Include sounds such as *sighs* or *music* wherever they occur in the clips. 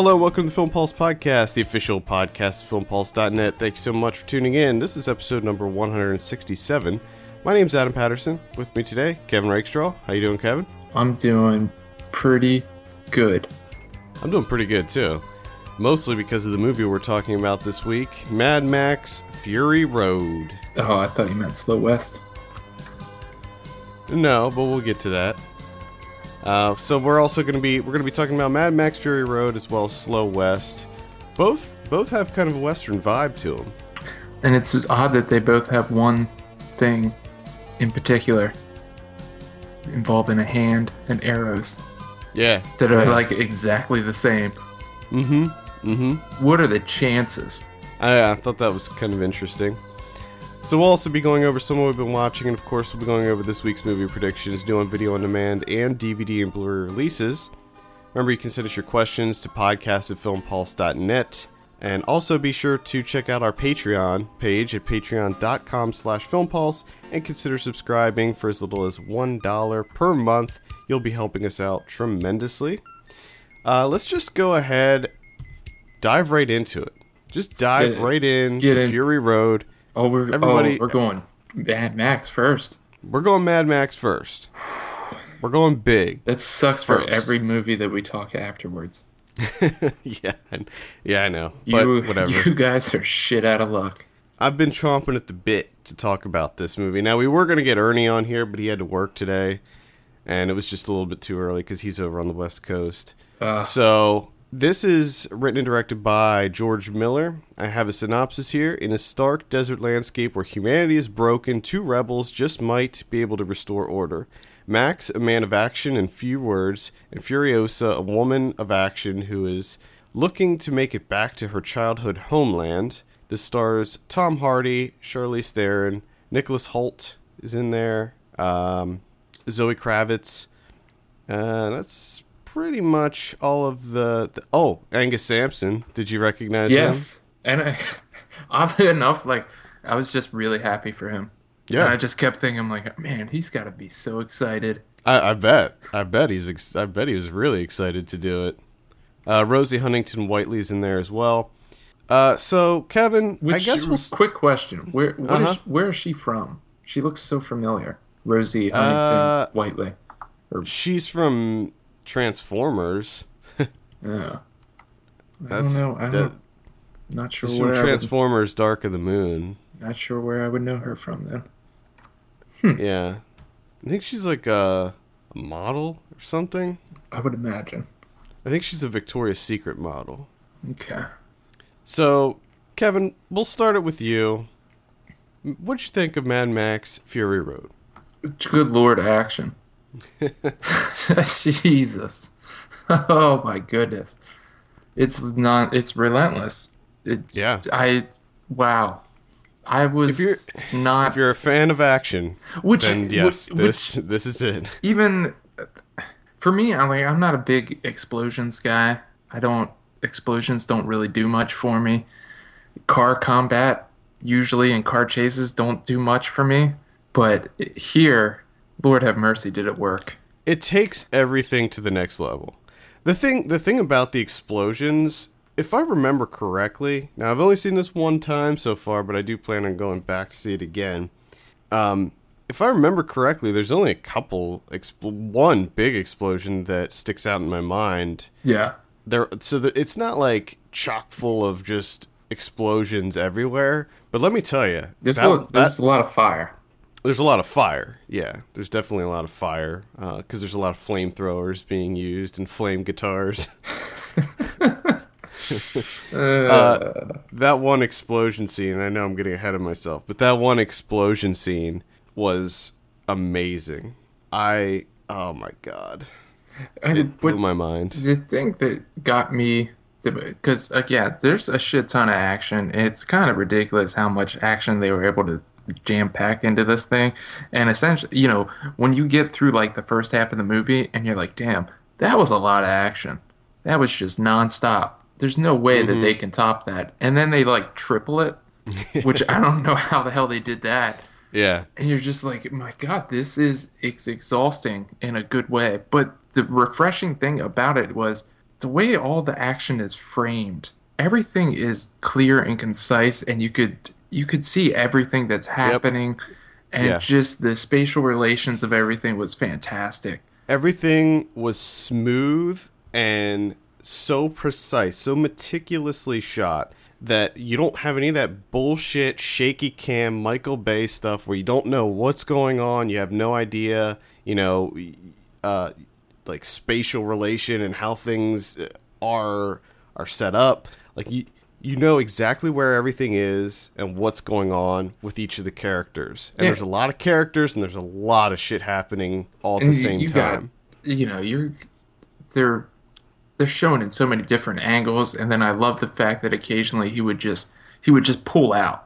Hello, welcome to the Film Pulse Podcast, the official podcast of filmpulse.net. Thank you so much for tuning in. This is episode number 167. My name's Adam Patterson. With me today, Kevin Rakestraw. How you doing, Kevin? I'm doing pretty good. I'm doing pretty good too. Mostly because of the movie we're talking about this week, Mad Max Fury Road. Oh, I thought you meant Slow West. No, but we'll get to that. Uh, so we're also going to be we're going to be talking about Mad Max Fury Road as well as Slow West. Both both have kind of a western vibe to them. And it's odd that they both have one thing in particular involving a hand and arrows Yeah. that are like exactly the same. Mm-hmm. Mm-hmm. What are the chances? I, I thought that was kind of interesting. So we'll also be going over some of what we've been watching, and of course we'll be going over this week's movie predictions, new on video on demand, and DVD and Blu-ray releases. Remember, you can send us your questions to podcast at filmpulse.net. And also be sure to check out our Patreon page at patreon.com slash filmpulse and consider subscribing for as little as $1 per month. You'll be helping us out tremendously. Uh, let's just go ahead, dive right into it. Just dive right in to in. Fury Road. Oh, we're Everybody- oh, we're going Mad Max first. We're going Mad Max first. We're going big. That sucks for every movie that we talk afterwards. *laughs* yeah, yeah, I know. But You, whatever. You guys are shit out of luck. I've been chomping at the bit to talk about this movie. Now we were gonna get Ernie on here, but he had to work today, and it was just a little bit too early because he's over on the West Coast. Uh, So this is written and directed by George Miller. I have a synopsis here. In a stark desert landscape where humanity is broken, two rebels just might be able to restore order. Max, a man of action and few words, and Furiosa, a woman of action who is looking to make it back to her childhood homeland. This stars Tom Hardy, Charlize Theron, Nicholas Hoult is in there, um, Zoe Kravitz. Uh, that's pretty much all of the, the. Oh, Angus Sampson. Did you recognize him? yes, and I, *laughs* oddly enough, like I was just really happy for him. Yeah. And I just kept thinking, like, man, he's got to be so excited. I, I bet. I bet he's. Ex- I bet he was really excited to do it. Uh, Rosie Huntington Whiteley's in there as well. Uh, so Kevin, Which, I guess we'll. quick question: Where what is- Uh-huh. where is she from? She looks so familiar. Rosie Huntington Uh, Whiteley. She's from Transformers. *laughs* Yeah. I That's don't know. I'm that- not, sure where I would, Transformers: Dark of the Moon. not sure where I would know her from then. Hmm. Yeah, I think she's like a, a model or something. I would imagine. I think she's a Victoria's Secret model. Okay. So, Kevin, we'll start it with you. What'd you think of Mad Max Fury Road? Good Lord, action. *laughs* Jesus. *laughs* Oh my goodness. It's not it's relentless. It's Yeah. I wow. I was you're- not If you're a fan of action, which then yes, which, this this is it. *laughs* even for me, I'm like I'm not a big explosions guy. I don't explosions don't really do much for me. Car combat usually and car chases don't do much for me, but here, Lord have mercy, did it work? It takes everything to the next level. The thing the thing about the explosions, if I remember correctly, now I've only seen this one time so far, but I do plan on going back to see it again. Um, if I remember correctly, there's only a couple, expl- one big explosion that sticks out in my mind. Yeah. there so the, it's not like chock full of just explosions everywhere but let me tell you There's, that- a, there's that- a lot of fire. There's a lot of fire. Yeah there's definitely a lot of fire because there's a lot of flamethrowers being used and flame guitars. *laughs* Uh, that one explosion scene i know i'm getting ahead of myself but that one explosion scene was amazing. I oh my god. And, it blew my mind. the thing that got me, because again, there's a shit ton of action. It's kind of ridiculous how much action they were able to jam pack into this thing. And essentially, you know, when you get through like the first half of the movie and you're like, damn, that was a lot of action. That was just nonstop. There's no way that mm-hmm. they can top that. And then they like triple it, *laughs* which I don't know how the hell they did that. yeah and you're just like, my God, this is it's exhausting in a good way. But the refreshing thing about it was the way all the action is framed, everything is clear and concise, and you could you could see everything that's happening, and Yeah. just the spatial relations of everything was fantastic. everything was smooth and so precise, so meticulously shot that you don't have any of that bullshit shaky cam Michael Bay stuff where you don't know what's going on, you have no idea, you know, uh, like spatial relation and how things are are set up. Like you you know exactly where everything is and what's going on with each of the characters. And Yeah. there's a lot of characters and there's a lot of shit happening all at the And same you time. got, you know, you're they're they're shown in so many different angles, and then I love the fact that occasionally he would just he would just pull out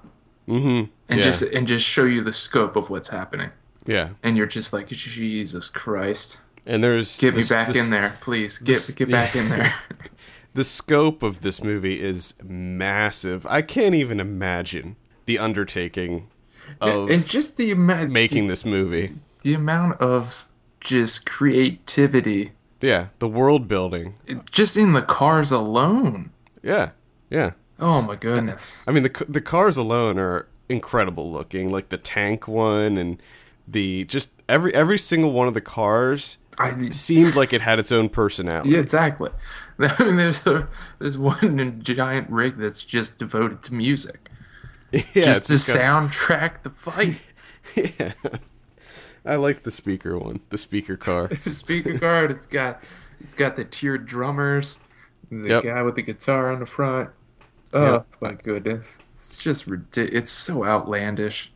Mm-hmm. and yeah. just and just show you the scope of what's happening, yeah. and you're just like Jesus Christ, And there's get me this- back this- in there, please, get this- get back in there. *laughs* *laughs* The scope of this movie is massive. I can't even imagine the undertaking of and just the amount making this movie. the amount of just creativity Yeah, the world building. it- just in the cars alone. Yeah, yeah. Oh my goodness. I mean, the the cars alone are incredible looking. Like the tank one and the just every every single one of the cars I seemed like it had its own personality. Yeah, exactly. *laughs* I mean, there's a there's one giant rig that's just devoted to music, *laughs* yeah, just to soundtrack the fight. *laughs* yeah. I like the speaker one, the speaker car. the speaker card, it's got it's got the tiered drummers, the Yep. guy with the guitar on the front. Oh my goodness, it's just ridiculous. It's so outlandish,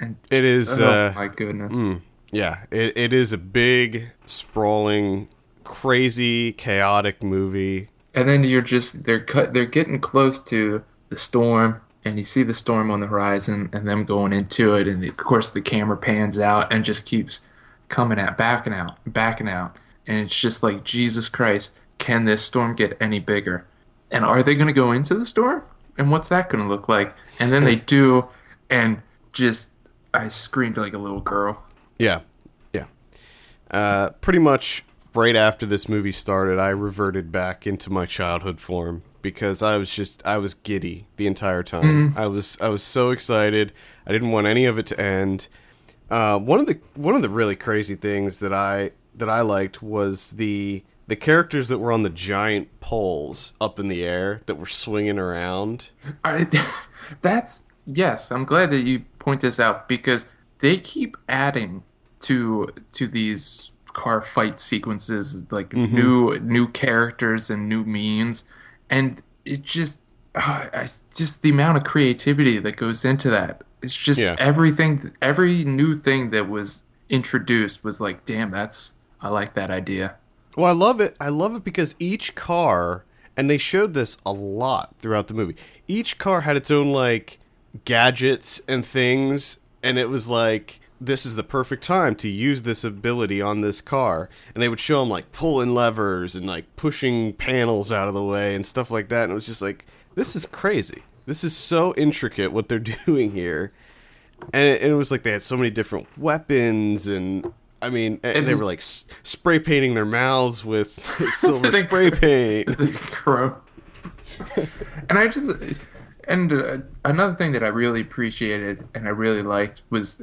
and It is. oh uh, my goodness. Mm, yeah, it, it is a big, sprawling, crazy, chaotic movie. And then you're just they're cut they're getting close to the storm and you see the storm on the horizon and them going into it and of course the camera pans out and just keeps coming out backing out backing out. And it's just like Jesus Christ can this storm get any bigger? And are they going to go into the storm? And what's that going to look like? And then they *laughs* do and just I screamed like a little girl Yeah, yeah. Uh, pretty much right after this movie started, I reverted back into my childhood form because I was just I was giddy the entire time. I was I was so excited. I didn't want any of it to end. Uh, one of the one of the really crazy things that I that I liked was the the characters that were on the giant poles up in the air that were swinging around. *laughs* I, *laughs* that's yes. I'm glad that you point this out because they keep adding to to these car fight sequences, like new new characters and new means, and it just uh, I, just the amount of creativity that goes into that. It's just Yeah. everything. Every new thing that was introduced was like, damn, that's I like that idea. Well, I love it. I love it because each car, and they showed this a lot throughout the movie. Each car had its own like gadgets and things, and it was like this is the perfect time to use this ability on this car. And they would show them like pulling levers and like pushing panels out of the way and stuff like that. And it was just like this is crazy. This is so intricate what they're *laughs* doing here. And it, and it was like they had so many different weapons and I mean, and, And they were like s- spray painting their mouths with *laughs* *laughs* silver spray paint. and I just and uh, another thing that I really appreciated and I really liked was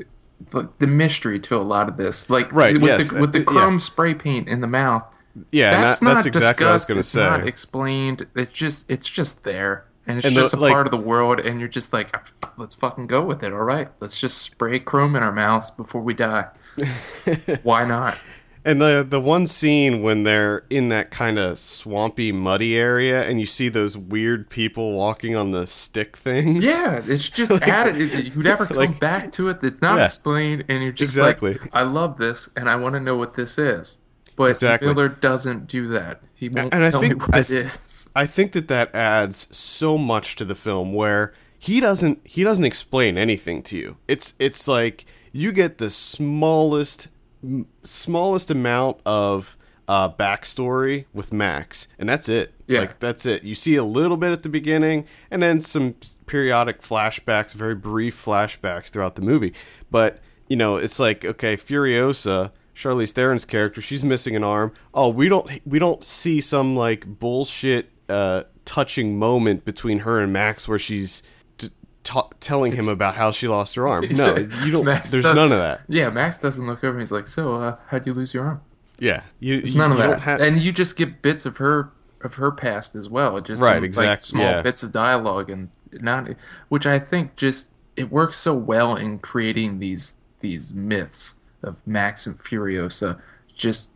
like the mystery to a lot of this, like Right, with yes, the with the uh, yeah. chrome spray paint in the mouth. Yeah, That's that, not that's exactly what I was discussed. going to it's say. not explained. It's just it's just there, and it's And the- just a like- part of the world. And you're just like, let's fucking go with it. All right, let's just spray chrome in our mouths before we die. *laughs* Why not? And the the one scene when they're in that kind of swampy, muddy area, and you see those weird people walking on the stick things. Yeah, it's just *laughs* added. it- You never come Like- back to it. It's not Yeah. explained, and you're just Exactly. like, I love this, and I want to know what this is. But Exactly. Miller doesn't do that. He won't and I tell me think what I, th- is. I think that that adds so much to the film where he doesn't he doesn't explain anything to you. It's it's like you get the smallest smallest amount of uh, backstory with Max, and that's it. Yeah. Like that's it. You see a little bit at the beginning, and then some periodic flashbacks, very brief flashbacks throughout the movie. But you know, it's like okay, Furiosa Charlize Theron's character, she's missing an arm. Oh, we don't we don't see some like bullshit uh, touching moment between her and Max where she's t- telling him about how she lost her arm. No, *laughs* you don't. Max there's does- none of that. Yeah, Max doesn't look over and he's like, So, uh, how'd you lose your arm? Yeah, you, It's you- none of that. and you just get bits of her of her past as well. Just Right, some, exact- like small yeah. bits of dialogue and not which I think just it works so well in creating these these myths of Max and Furiosa. Just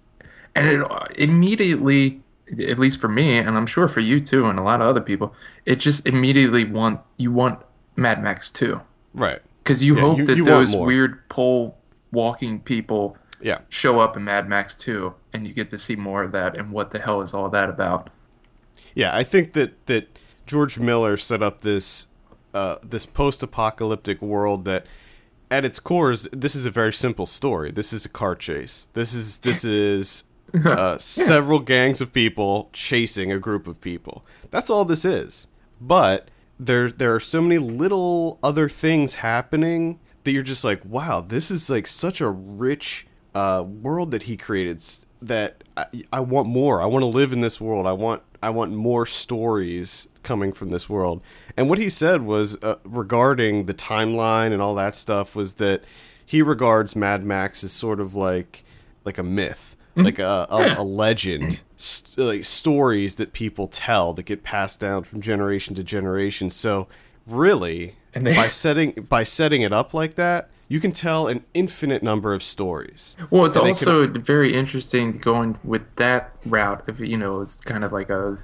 and it immediately at least for me and I'm sure for you too and a lot of other people, it just immediately want you want Mad Max 2 right. because you Yeah, hope you- that you those weird pole walking people Yeah. show up in Mad Max 2 and you get to see more of that and what the hell is all that about. Yeah, I think that that George Miller set up this uh, this post-apocalyptic world that, at its core, is this is a very simple story. This is a car chase. This is this is *laughs* uh, several gangs of people chasing a group of people. That's all this is. But there there are so many little other things happening that you're just like, wow, this is like such a rich uh, world that he created. That I, I want more. I want to live in this world. I want I want more stories coming from this world. And what he said was uh, regarding the timeline and all that stuff was that he regards Mad Max as sort of like like a myth, Mm-hmm. like a, a, a legend, st- like stories that people tell that get passed down from generation to generation. So really, they- by setting by setting it up like that, you can tell an infinite number of stories. Well, it's And they can- also very interesting going with that route of you know it's kind of like a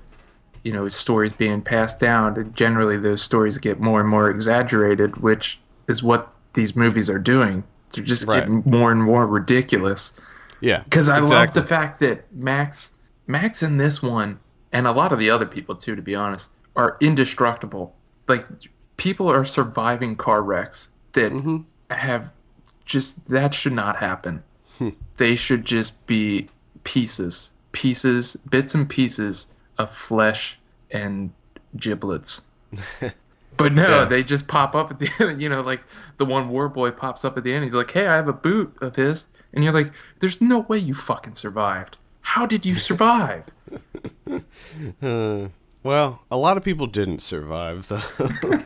you know stories being passed down. And generally, those stories get more and more exaggerated, which is what these movies are doing. They're just Right. getting more and more ridiculous. Yeah, Because I love the fact that Max, Max in this one, and a lot of the other people too, to be honest, are indestructible. Like people are surviving car wrecks that Mm-hmm. have just that should not happen. Hmm. they should just be pieces, pieces, bits and pieces of flesh and giblets. *laughs* But no, Yeah. they just pop up at the end. *laughs* You know, like the one war boy pops up at the end. He's like, "Hey, I have a boot of his," and you're like, "There's no way you fucking survived. How did you survive?" *laughs* Uh, well, a lot of people didn't survive though. *laughs*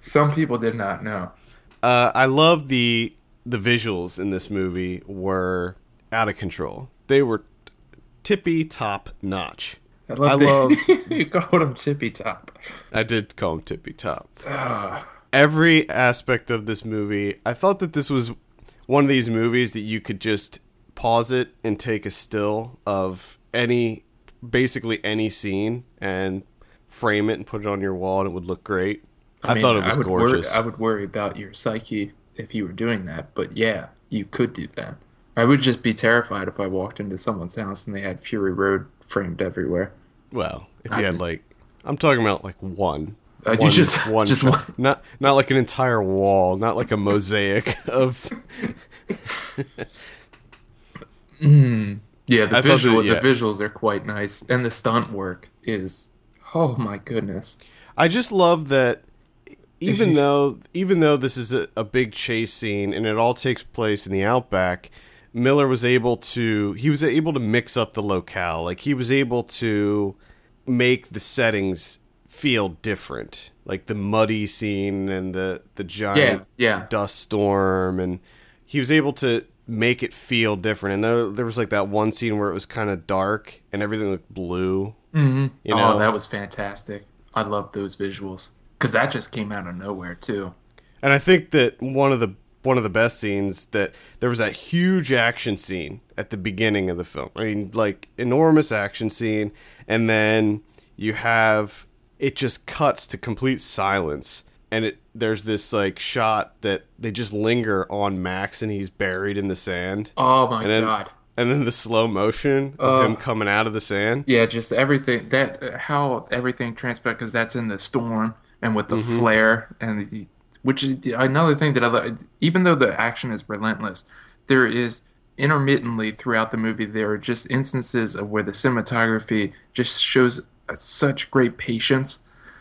Some people did not know. Uh, I love the the visuals in this movie were out of control. They were tippy top notch. I love. I the- love- *laughs* you called him tippy top. I did call him tippy top. Every aspect of this movie, I thought that this was one of these movies that you could just pause it and take a still of any, basically any scene and frame it and put it on your wall and it would look great. I, mean, thought it was would gorgeous. Worry, I would worry about your psyche if you were doing that, but yeah, you could do that. I would just be terrified if I walked into someone's house and they had Fury Road framed everywhere. Well, if you had like, I'm talking about like one. Uh, you just- one just *laughs* one. not not like an entire wall, not like a mosaic of. Yeah, the I visual, that- yeah. the visuals are quite nice, and the stunt work is, oh my goodness. I just love that, even though even though this is a, a big chase scene and it all takes place in the outback, Miller was able to he was able to mix up the locale. Like he was able to make the settings feel different, like the muddy scene and the the giant Yeah, yeah. dust storm and he was able to make it feel different and there, there was like that one scene where it was kind of dark and everything looked blue Mm-hmm. You know? oh, that was fantastic. I love those visuals because that just came out of nowhere too. and i think that one of the one of the best scenes that there was that huge action scene at the beginning of the film i mean like enormous action scene and then you have it just cuts to complete silence and it there's this like shot that they just linger on max and he's buried in the sand Oh my and then, god. and then the slow motion of him coming out of the sand. Yeah, just everything that uh, how everything transpired because that's in the storm and with the Mm-hmm. flare and the, which is another thing that I love. Even though the action is relentless, there is intermittently throughout the movie there are just instances of where the cinematography just shows uh, such great patience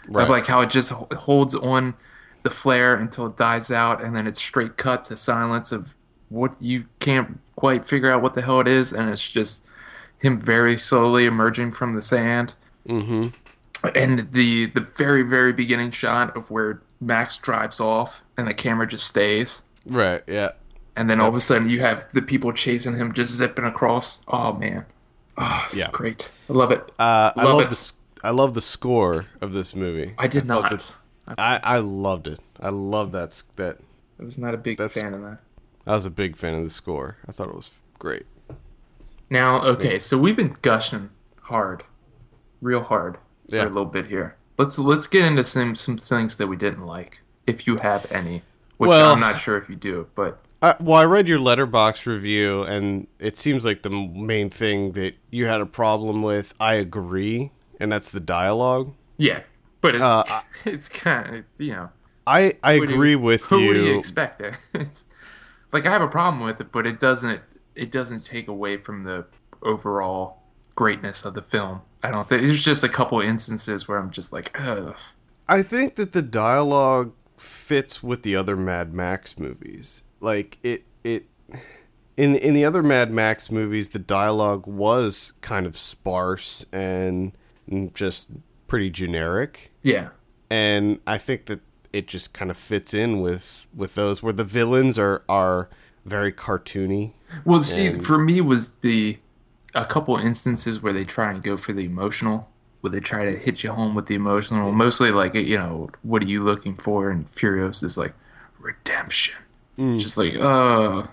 Right. of like how it just holds on the flare until it dies out and then it's straight cut to silence of what you can't quite figure out what the hell it is, and it's just him very slowly emerging from the sand. Mm-hmm. And the the very very beginning shot of where Max drives off and the camera just stays, Right. Yeah. and then all of a sudden you have the people chasing him just zipping across. Oh man, oh, it's Yeah. great. I love it. Uh, I Love love it. the I love the score of this movie. I did thought not. that- I, I loved it. I love that that. I was not a big fan of that. I was a big fan of the score. I thought it was great. Now, okay, so we've been gushing hard, real hard for Yeah. a little bit here. Let's let's get into some some things that we didn't like, if you have any. Which Well- I'm not sure if you do, but Uh, well, I read your Letterboxd review, and it seems like the main thing that you had a problem with. I agree, and that's the dialogue. yeah, but it's Uh, *laughs* it's kind of you know. I I what do you- agree with What you. do you expect? *laughs* It's like I have a problem with it, but it doesn't it doesn't take away from the overall greatness of the film. I don't think there's just a couple instances where I'm just like, ugh. I think that the dialogue fits with the other Mad Max movies. Like it it in in the other Mad Max movies the dialogue was kind of sparse and just pretty generic. Yeah. And I think that it just kind of fits in with with those where the villains are are very cartoony. Well, see, And- for me was the a couple instances where they try and go for the emotional, where they try to hit you home with the emotional. Mostly like you know, what are you looking for? And Furious is like redemption. Just like, uh,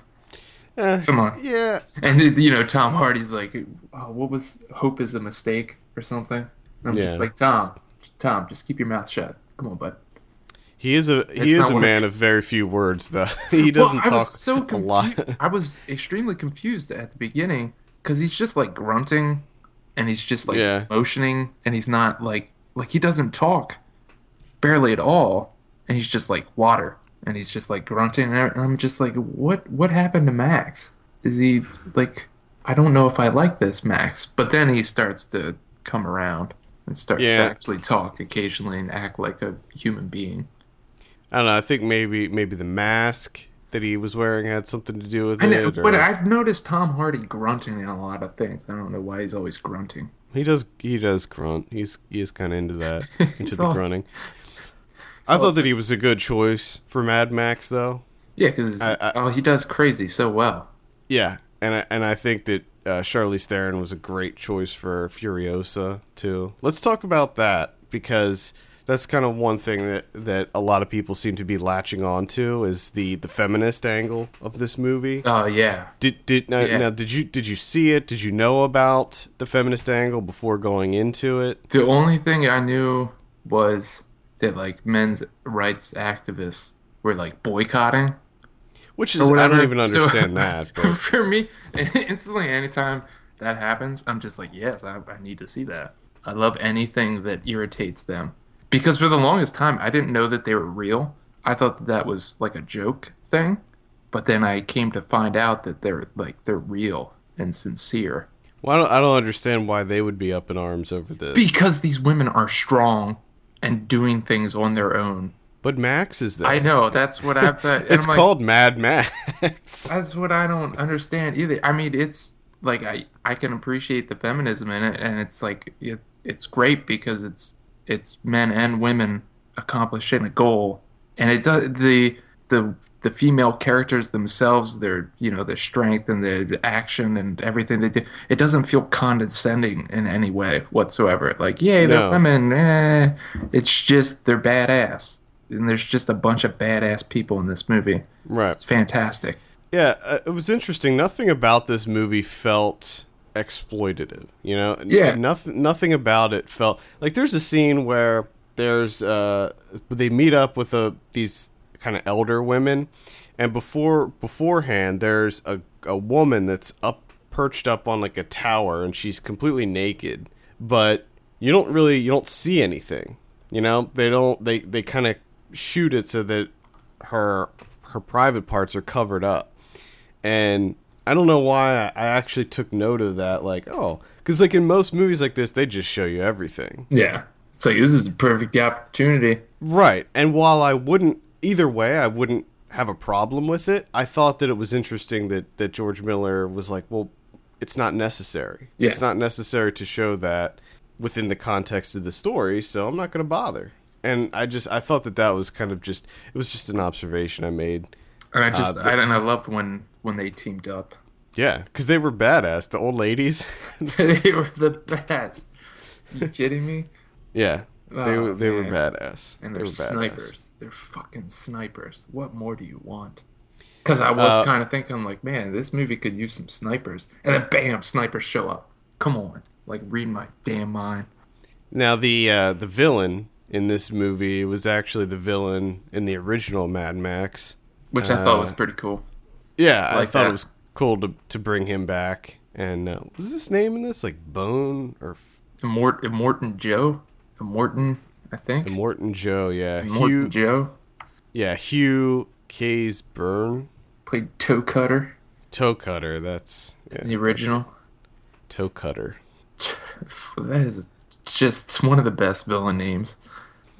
Eh, come on. yeah. And you know, Tom Hardy's like, oh, what was hope is a mistake or something. And I'm Yeah. just like, Tom, Tom, just keep your mouth shut. Come on, bud. He is a It's he is a man it- of very few words though. *laughs* he doesn't well, I talk was so a lot. confused. I was extremely confused at the beginning because he's just like grunting, and he's just like Yeah. motioning, and he's not like like he doesn't talk barely at all, and he's just like water, and he's just like grunting, and I- I'm just like, what what happened to Max? Is he like? I don't know if I like this Max, but then he starts to come around and starts Yeah. to actually talk occasionally and act like a human being. I don't know. I think maybe maybe the mask that he was wearing had something to do with I know, it. but I've noticed Tom Hardy grunting in a lot of things. I don't know why he's always grunting. he does he does grunt. He's he is kind of into that, *laughs* into the all- grunting. I thought that he was a good choice for Mad Max, though. Yeah, because oh, he does crazy so well. Yeah, and I, and I think that uh, Charlize Theron was a great choice for Furiosa too. Let's talk about that because that's kind of one thing that, that a lot of people seem to be latching on to is the, the feminist angle of this movie. Oh yeah, Did did now, Yeah. now did you did you see it? Did you know about the feminist angle before going into it? the only thing I knew was that like men's rights activists were like boycotting Which is I don't even So- understand that. *laughs* But for me, *laughs* instantly, anytime that happens, I'm just like, yes, I, I need to see that. I love anything that irritates them because for the longest time, I didn't know that they were real. I thought that that was like a joke thing, but then I came to find out that they're like they're real and sincere well, I don't, I don't understand why they would be up in arms over this. because these women are strong and doing things on their own. But Max is there. I know that's what I've. and It's like, called Mad Max. *laughs* That's what I don't understand either. I mean, it's like I I can appreciate the feminism in it, and it's like it, it's great because it's it's men and women accomplishing a goal, and it does the the the female characters themselves, their you know their strength and their action and everything they do. It doesn't feel condescending in any way whatsoever. Like, yay, they're No. women. Eh. It's just they're badass, and there's just a bunch of badass people in this movie. right. It's fantastic. Yeah, uh, it was interesting. Nothing about this movie felt exploitative. You know, Yeah. nothing. Nothing about it felt like. There's a scene where there's uh they meet up with a these kind of elder women, and before beforehand there's a a woman that's up perched up on like a tower and she's completely naked, but you don't really you don't see anything. You know, they don't they they kind of shoot it so that her her private parts are covered up and I don't know why I, actually took note of that. Like, oh, because like in most movies like this, they just show you everything, Yeah. It's like this is a perfect opportunity. right? And while I wouldn't either way, I wouldn't have a problem with it. I thought that it was interesting that that George Miller was like, well, it's not necessary. Yeah. It's not necessary to show that within the context of the story, so I'm not going to bother. And I just I thought that that was kind of just it was just an observation I made. And I just Uh, the- I, and I loved when when they teamed up. Yeah, because they were badass. The old ladies. *laughs* they were the best. You kidding me? yeah, they Oh, were they were badass. And they they're badass. snipers. They're fucking snipers. What more do you want? Because I was Uh, kind of thinking, like, man, this movie could use some snipers. And then, bam, snipers show up. Come on, like, read my damn mind. Now the uh, the villain in this movie was actually the villain in the original Mad Max. Which I thought was Uh, pretty cool. Yeah, I Like thought that. it was cool to to bring him back. And uh, was his name in this like Bone or Immort- Immortan Joe, Immortan, I think. Morton Joe? Yeah, Hugh. Joe Yeah, Hugh Keays-Byrne, played Toe Cutter, Toe Cutter. That's yeah, the original. Toe Cutter. *laughs* That is just one of the best villain names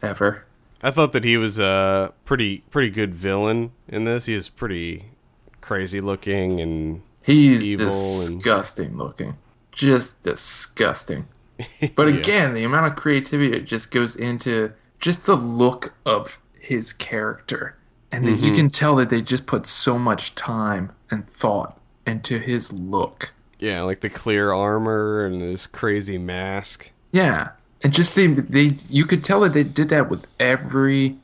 ever. I thought that he was a pretty pretty good villain in this. He is pretty crazy looking and He's Evil and- disgusting looking. Just disgusting. *laughs* But Yeah. again, the amount of creativity that just goes into just the look of his character. And you Mm-hmm. can tell that they just put so much time and thought into his look. yeah, like the clear armor and this crazy mask. Yeah. And just they they you could tell that they did that with every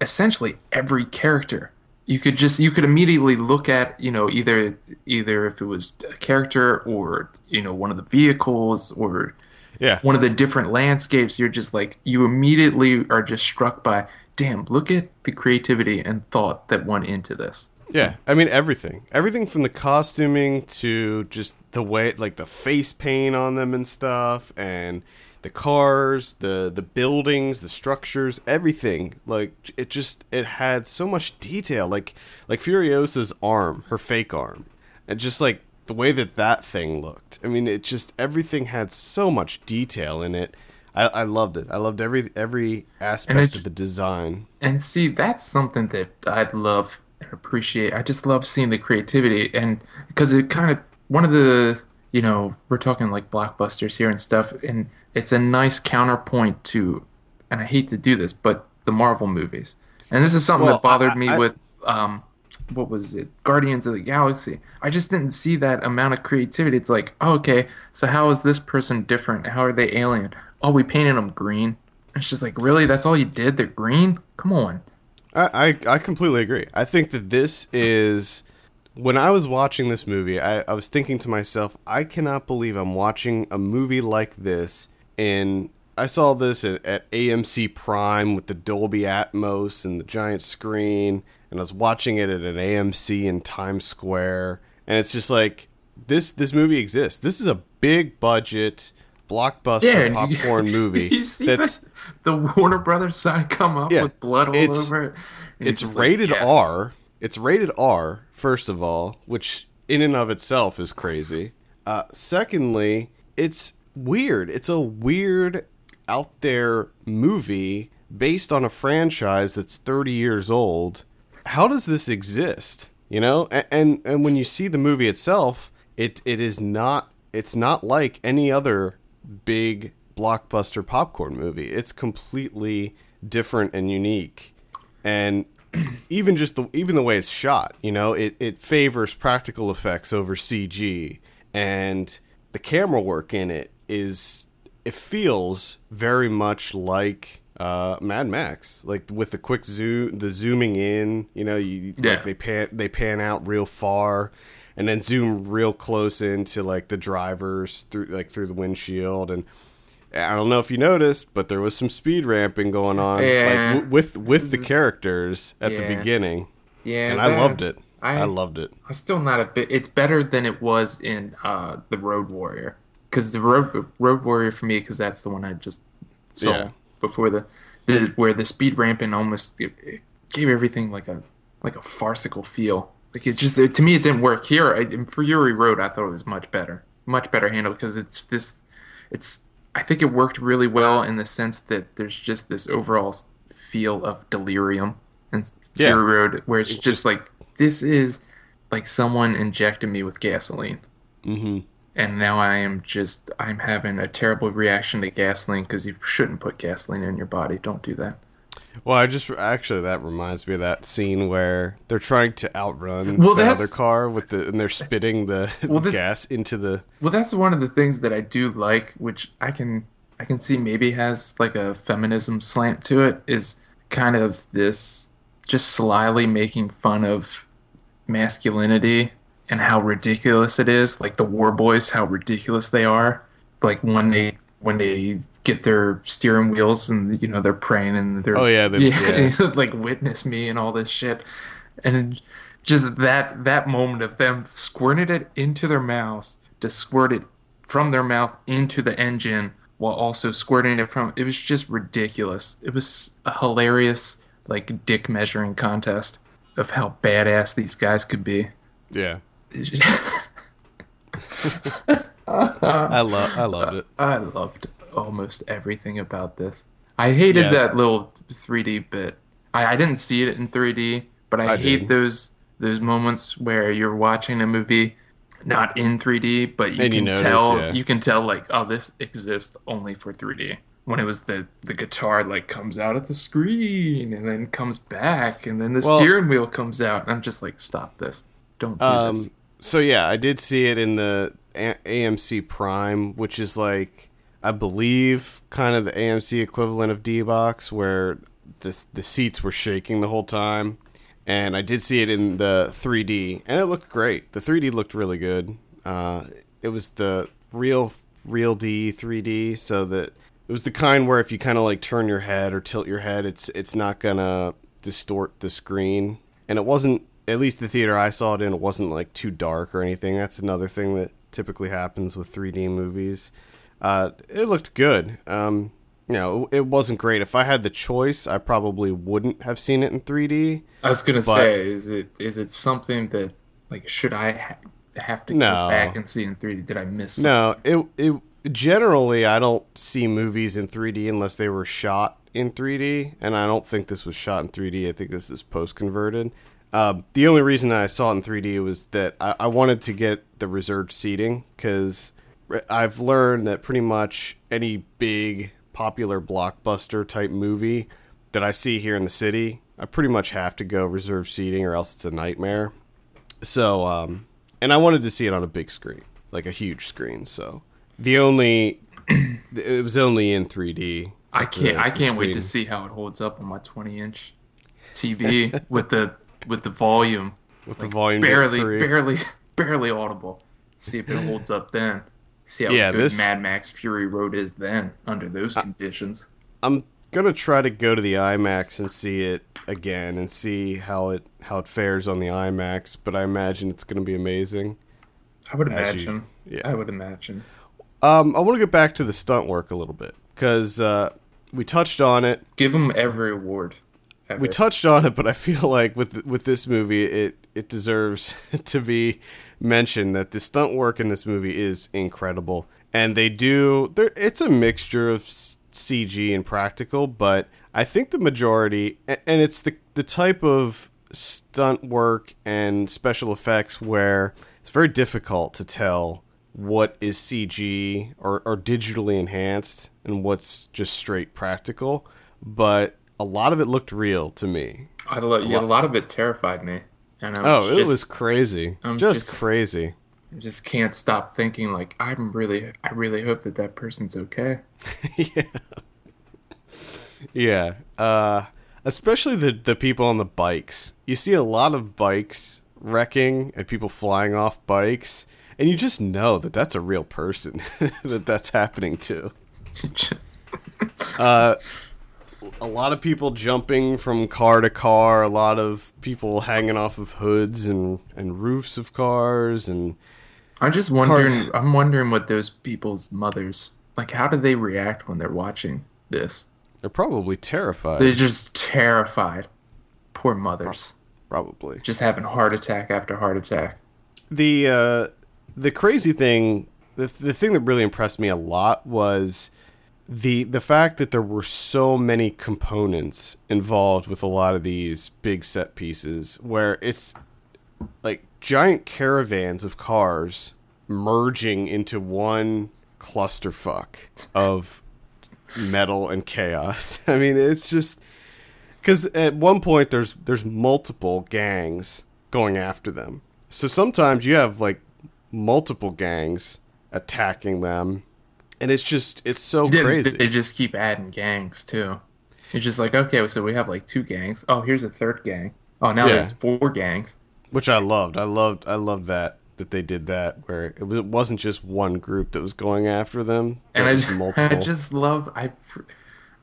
essentially every character. You could just you could immediately look at, you know, either either if it was a character or, you know, one of the vehicles or Yeah, one of the different landscapes, you're just like you immediately are just struck by, damn, look at the creativity and thought that went into this. Yeah, I mean everything. Everything from the costuming to just the way like the face paint on them and stuff and the cars, the the buildings, the structures, everything. Like it just it had so much detail like like Furiosa's arm, her fake arm. And just like the way that that thing looked. I mean, it just everything had so much detail in it. I, I loved it. I loved every every aspect it- of the design. And see, that's something that I love and appreciate. I just love seeing the creativity, and because it kind of one of the you know we're talking like blockbusters here and stuff, and it's a nice counterpoint to, and I hate to do this, but the Marvel movies, and this is something Well, that bothered I- me I- with um, what was it, Guardians of the Galaxy. I just didn't see that amount of creativity. It's like, oh, okay, so how is this person different? How are they alien? Oh, we painted them green. It's just like, really? That's all you did? They're green? Come on. I, I, I completely agree. I think that this is when I was watching this movie, I, I was thinking to myself, I cannot believe I'm watching a movie like this and I saw this at, at AMC Prime with the Dolby Atmos and the giant screen, and I was watching it at an AMC in Times Square, and it's just like this this movie exists. This is a big budget blockbuster and you- popcorn *laughs* movie you see that's the, the Warner Brothers sign come up Yeah, with blood all it's- over it. it's just like, rated yes. R. It's rated R, first of all, which in and of itself is crazy. Uh, secondly, it's weird. It's a weird, out there movie based on a franchise that's 30 years old. How does this exist? You know, and and, and when you see the movie itself, it it is not. It's not like any other big blockbuster popcorn movie. It's completely different and unique and *clears throat* even just the even the way it's shot, you know, it it favors practical effects over CG, and the camera work in it is it feels very much like uh, Mad Max, like with the quick zoom, the zooming in, you know, you Yeah. like they pan they pan out real far, and then zoom real close into like the drivers through like through the windshield and. I don't know if you noticed, but there was some speed ramping going on, Yeah. like w- with with the characters at the beginning, Yeah, and I loved it. I, I- loved it. I'm still not a bit. It's better than it was in uh, the Road Warrior, because the Road Road Warrior for me, because that's the one I just saw Yeah. before the, the where the speed ramping almost it, it gave everything like a like a farcical feel. Like it just it, to me it didn't work here. I, in Fury Road, I thought it was much better, much better handled because it's this. It's I think it worked really well in the sense that there's just this overall feel of delirium and Yeah. Fury Road, where it's just like this is like someone injected me with gasoline. Mm-hmm. And now I am just I'm having a terrible reaction to gasoline because you shouldn't put gasoline in your body. Don't do that. Well, I just actually that reminds me of that scene where they're trying to outrun Well, the other car with the and they're spitting the Well, the- gas into the. Well, that's one of the things that I do like, which I can I can see maybe has like a feminism slant to it. Is kind of this just slyly making fun of masculinity and how ridiculous it is. Like the war boys, how ridiculous they are. Like when they when they get their steering wheels and you know they're praying and they're Oh, yeah, they- *laughs* yeah. *laughs* like witness me and all this shit and just that that moment of them squirting it into their mouths to squirt it from their mouth into the engine while also squirting it from it was just ridiculous it was a hilarious like dick measuring contest of how badass these guys could be Yeah, I love I loved it. I loved almost everything about this. I hated Yeah. that little 3D bit. I, I didn't see it in 3D, but I, I hate did. those those moments where you're watching a movie not in 3D, but you And you can notice, tell yeah. you can tell like oh this exists only for 3D. When it was the the guitar like comes out at the screen and then comes back and then the Well- steering wheel comes out and I'm just like stop this. Don't do Um, this. So yeah, I did see it in the A- AMC Prime, which is like I believe kind of the AMC equivalent of D box, where the the seats were shaking the whole time. And I did see it in the 3D, and it looked great. The 3D looked really good. Uh, it was the real real D 3D, so that it was the kind where if you kind of like turn your head or tilt your head, it's it's not gonna distort the screen. And it wasn't at least the theater I saw it in, it wasn't like too dark or anything. That's another thing that typically happens with 3D movies. Uh, it looked good. Um, you know, it wasn't great. If I had the choice, I probably wouldn't have seen it in 3D. I was gonna But- say, is it is it something that like should I ha- have to No. go back and see in 3D? Did I miss? No, it it generally I don't see movies in 3D unless they were shot in 3D, and I don't think this was shot in 3D. I think this is post converted. Uh, the only reason I saw it in 3D was that I, I wanted to get the reserved seating because I've learned that pretty much any big popular blockbuster type movie that I see here in the city, I pretty much have to go reserved seating or else it's a nightmare. So, um, and I wanted to see it on a big screen, like a huge screen. So the only, it was only in 3D. I can't. the- I can't wait to see how it holds up on my 20 inch TV *laughs* with the with the volume with the volume barely barely *laughs* barely audible. See if it holds up then. See how Yeah, good this- Mad Max Fury Road is then under those conditions. I'm gonna try to go to the IMAX and see it again and see how it how it fares on the IMAX. But I imagine it's gonna be amazing. I would As you- imagine. yeah. I would imagine. Um, I want to get back to the stunt work a little bit because uh, we touched on it. Give them every award. Ever. We touched on it, but I feel like with with this movie, it it deserves *laughs* to be mentioned that the stunt work in this movie is incredible, and they do. there- It's a mixture of CG and practical, but I think the majority, and it's the the type of stunt work and special effects where it's very difficult to tell what is CG or, or digitally enhanced and what's just straight practical. But a lot of it looked real to me. I lo- yeah, a lot of it terrified me. And I Oh, it was crazy. I'm just, just- crazy. I just can't stop thinking like I'm really I really hope that that person's okay. *laughs* Yeah. Uh, especially the, the people on the bikes. You see a lot of bikes wrecking and people flying off bikes. And you just know that that's a real person *laughs* that that's happening to. *laughs* Uh, a lot of people jumping from car to car, a lot of people hanging off of hoods and, and roofs of cars and I'm just wondering I'm wondering what those people's mothers like how do they react when they're watching this? they're probably terrified. They're just terrified. Poor mothers. probably. Just having heart attack after heart attack. the uh, the crazy thing, the the thing that really impressed me a lot was the the fact that there were so many components involved with a lot of these big set pieces where it's like giant caravans of cars merging into one clusterfuck of metal and chaos. *laughs* I mean, it's just cuz at one point there's there's multiple gangs going after them. So sometimes you have like multiple gangs attacking them and it's just it's so Yeah, crazy. They just keep adding gangs too. You're just like, okay, so we have like two gangs. Oh, here's a third gang. Oh, now Yeah. there's four gangs. which I loved. I loved. I loved that that they did that where it wa- it wasn't just one group that was going after them. And I, was *laughs* I just love I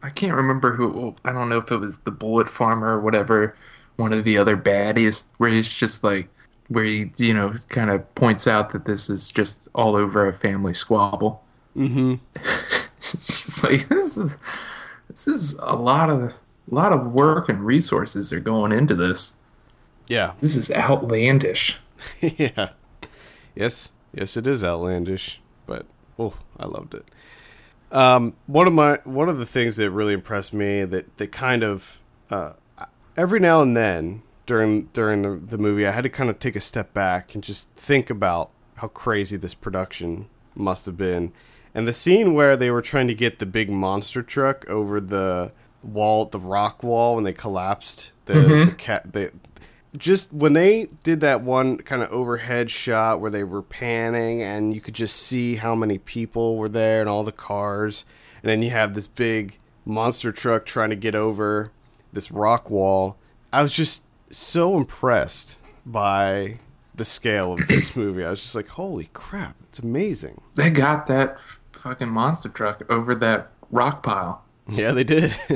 I can't remember who well, I don't know if it was the bullet farmer or whatever one of the other baddies where he's just like where he you know kind of points out that this is just all over a family squabble. Mm-hmm. *laughs* it's just like this is this is a lot of a lot of work and resources are going into this. Yeah, This is outlandish. *laughs* yeah. Yes, yes, it is outlandish, but oh, I loved it. Um, one of my one of the things that really impressed me that that kind of uh, every now and then during during the, the movie, I had to kind of take a step back and just think about how crazy this production must have been. And the scene where they were trying to get the big monster truck over the wall, the rock wall, when they collapsed the, the mm-hmm. cat, the, just when they did that one kind of overhead shot where they were panning and you could just see how many people were there and all the cars and then you have this big monster truck trying to get over this rock wall i was just so impressed by the scale of this *clears throat* movie. I was just like holy crap it's amazing. They got that fucking monster truck over that rock pile. yeah they did *laughs*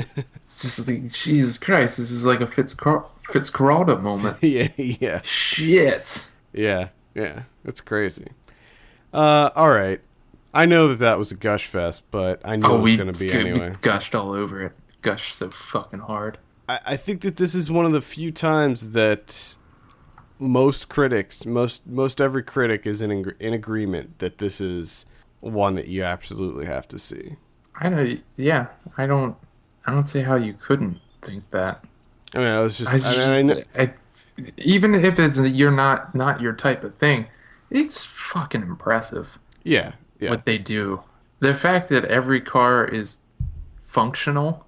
It's just like Jesus Christ, this is like a Fitzcar- Fitzcarraldo moment. *laughs* yeah yeah Shit. Yeah, yeah, it's crazy. Uh, all right. I know that that was a gush fest, but I knew Oh, it was going to be we anyway. gushed all over it. Gushed so fucking hard. I, I think that this is one of the few times that most critics, most most every critic, is in in agreement that this is one that you absolutely have to see. I know. Yeah, I don't. I don't see how you couldn't think that. I mean, I was just, I I, just, I know, I- even if it's you're not not your type of thing, it's fucking impressive yeah, yeah, what they do. The fact that every car is functional.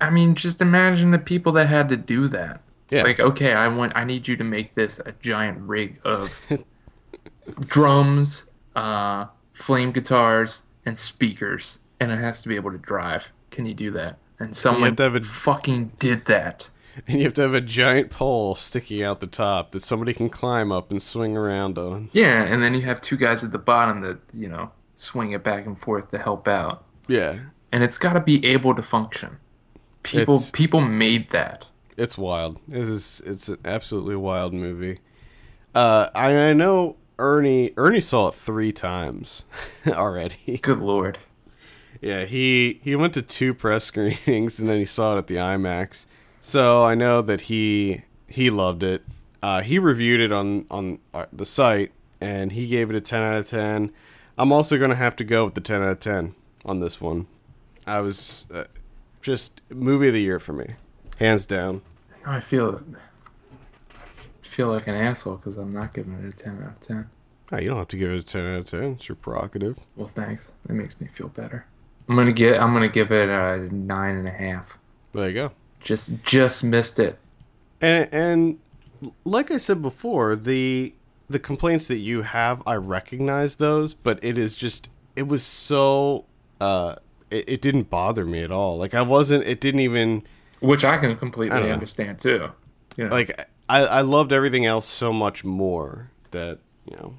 I mean, just imagine the people that had to do that. yeah. Like, okay, I want, I need you to make this a giant rig of *laughs* drums, uh, flame guitars, and speakers, and it has to be able to drive. Can you do that? And someone have a- fucking did that. and *laughs* you have to have a giant pole sticking out the top that somebody can climb up and swing around on. Yeah, and then you have two guys at the bottom that you know swing it back and forth to help out, Yeah, and it's got to be able to function. People, It's- people made that. It's wild. It is. It's an absolutely wild movie. Uh, I, I know Ernie. Ernie saw it three times *laughs* already. Good lord. yeah, he he went to two press *laughs* screenings and then he saw it at the IMAX. So I know that he he loved it. Uh, he reviewed it on on uh, the site and he gave it a ten out of ten. I'm also gonna have to go with the ten out of ten on this one. I was uh, just movie of the year for me, hands down. I feel I feel like an asshole because I'm not giving it a ten out of ten. Oh, you don't have to give it a ten out of ten. It's your prerogative. Well, thanks. That makes me feel better. I'm gonna get. I'm gonna give it a nine and a half. There you go. Just, just missed it. And and like I said before, the the complaints that you have, I recognize those, but it is just it was so uh it, it didn't bother me at all. Like I wasn't it didn't even Which I can completely know. understand too. You know, like I I loved everything else so much more that, you know.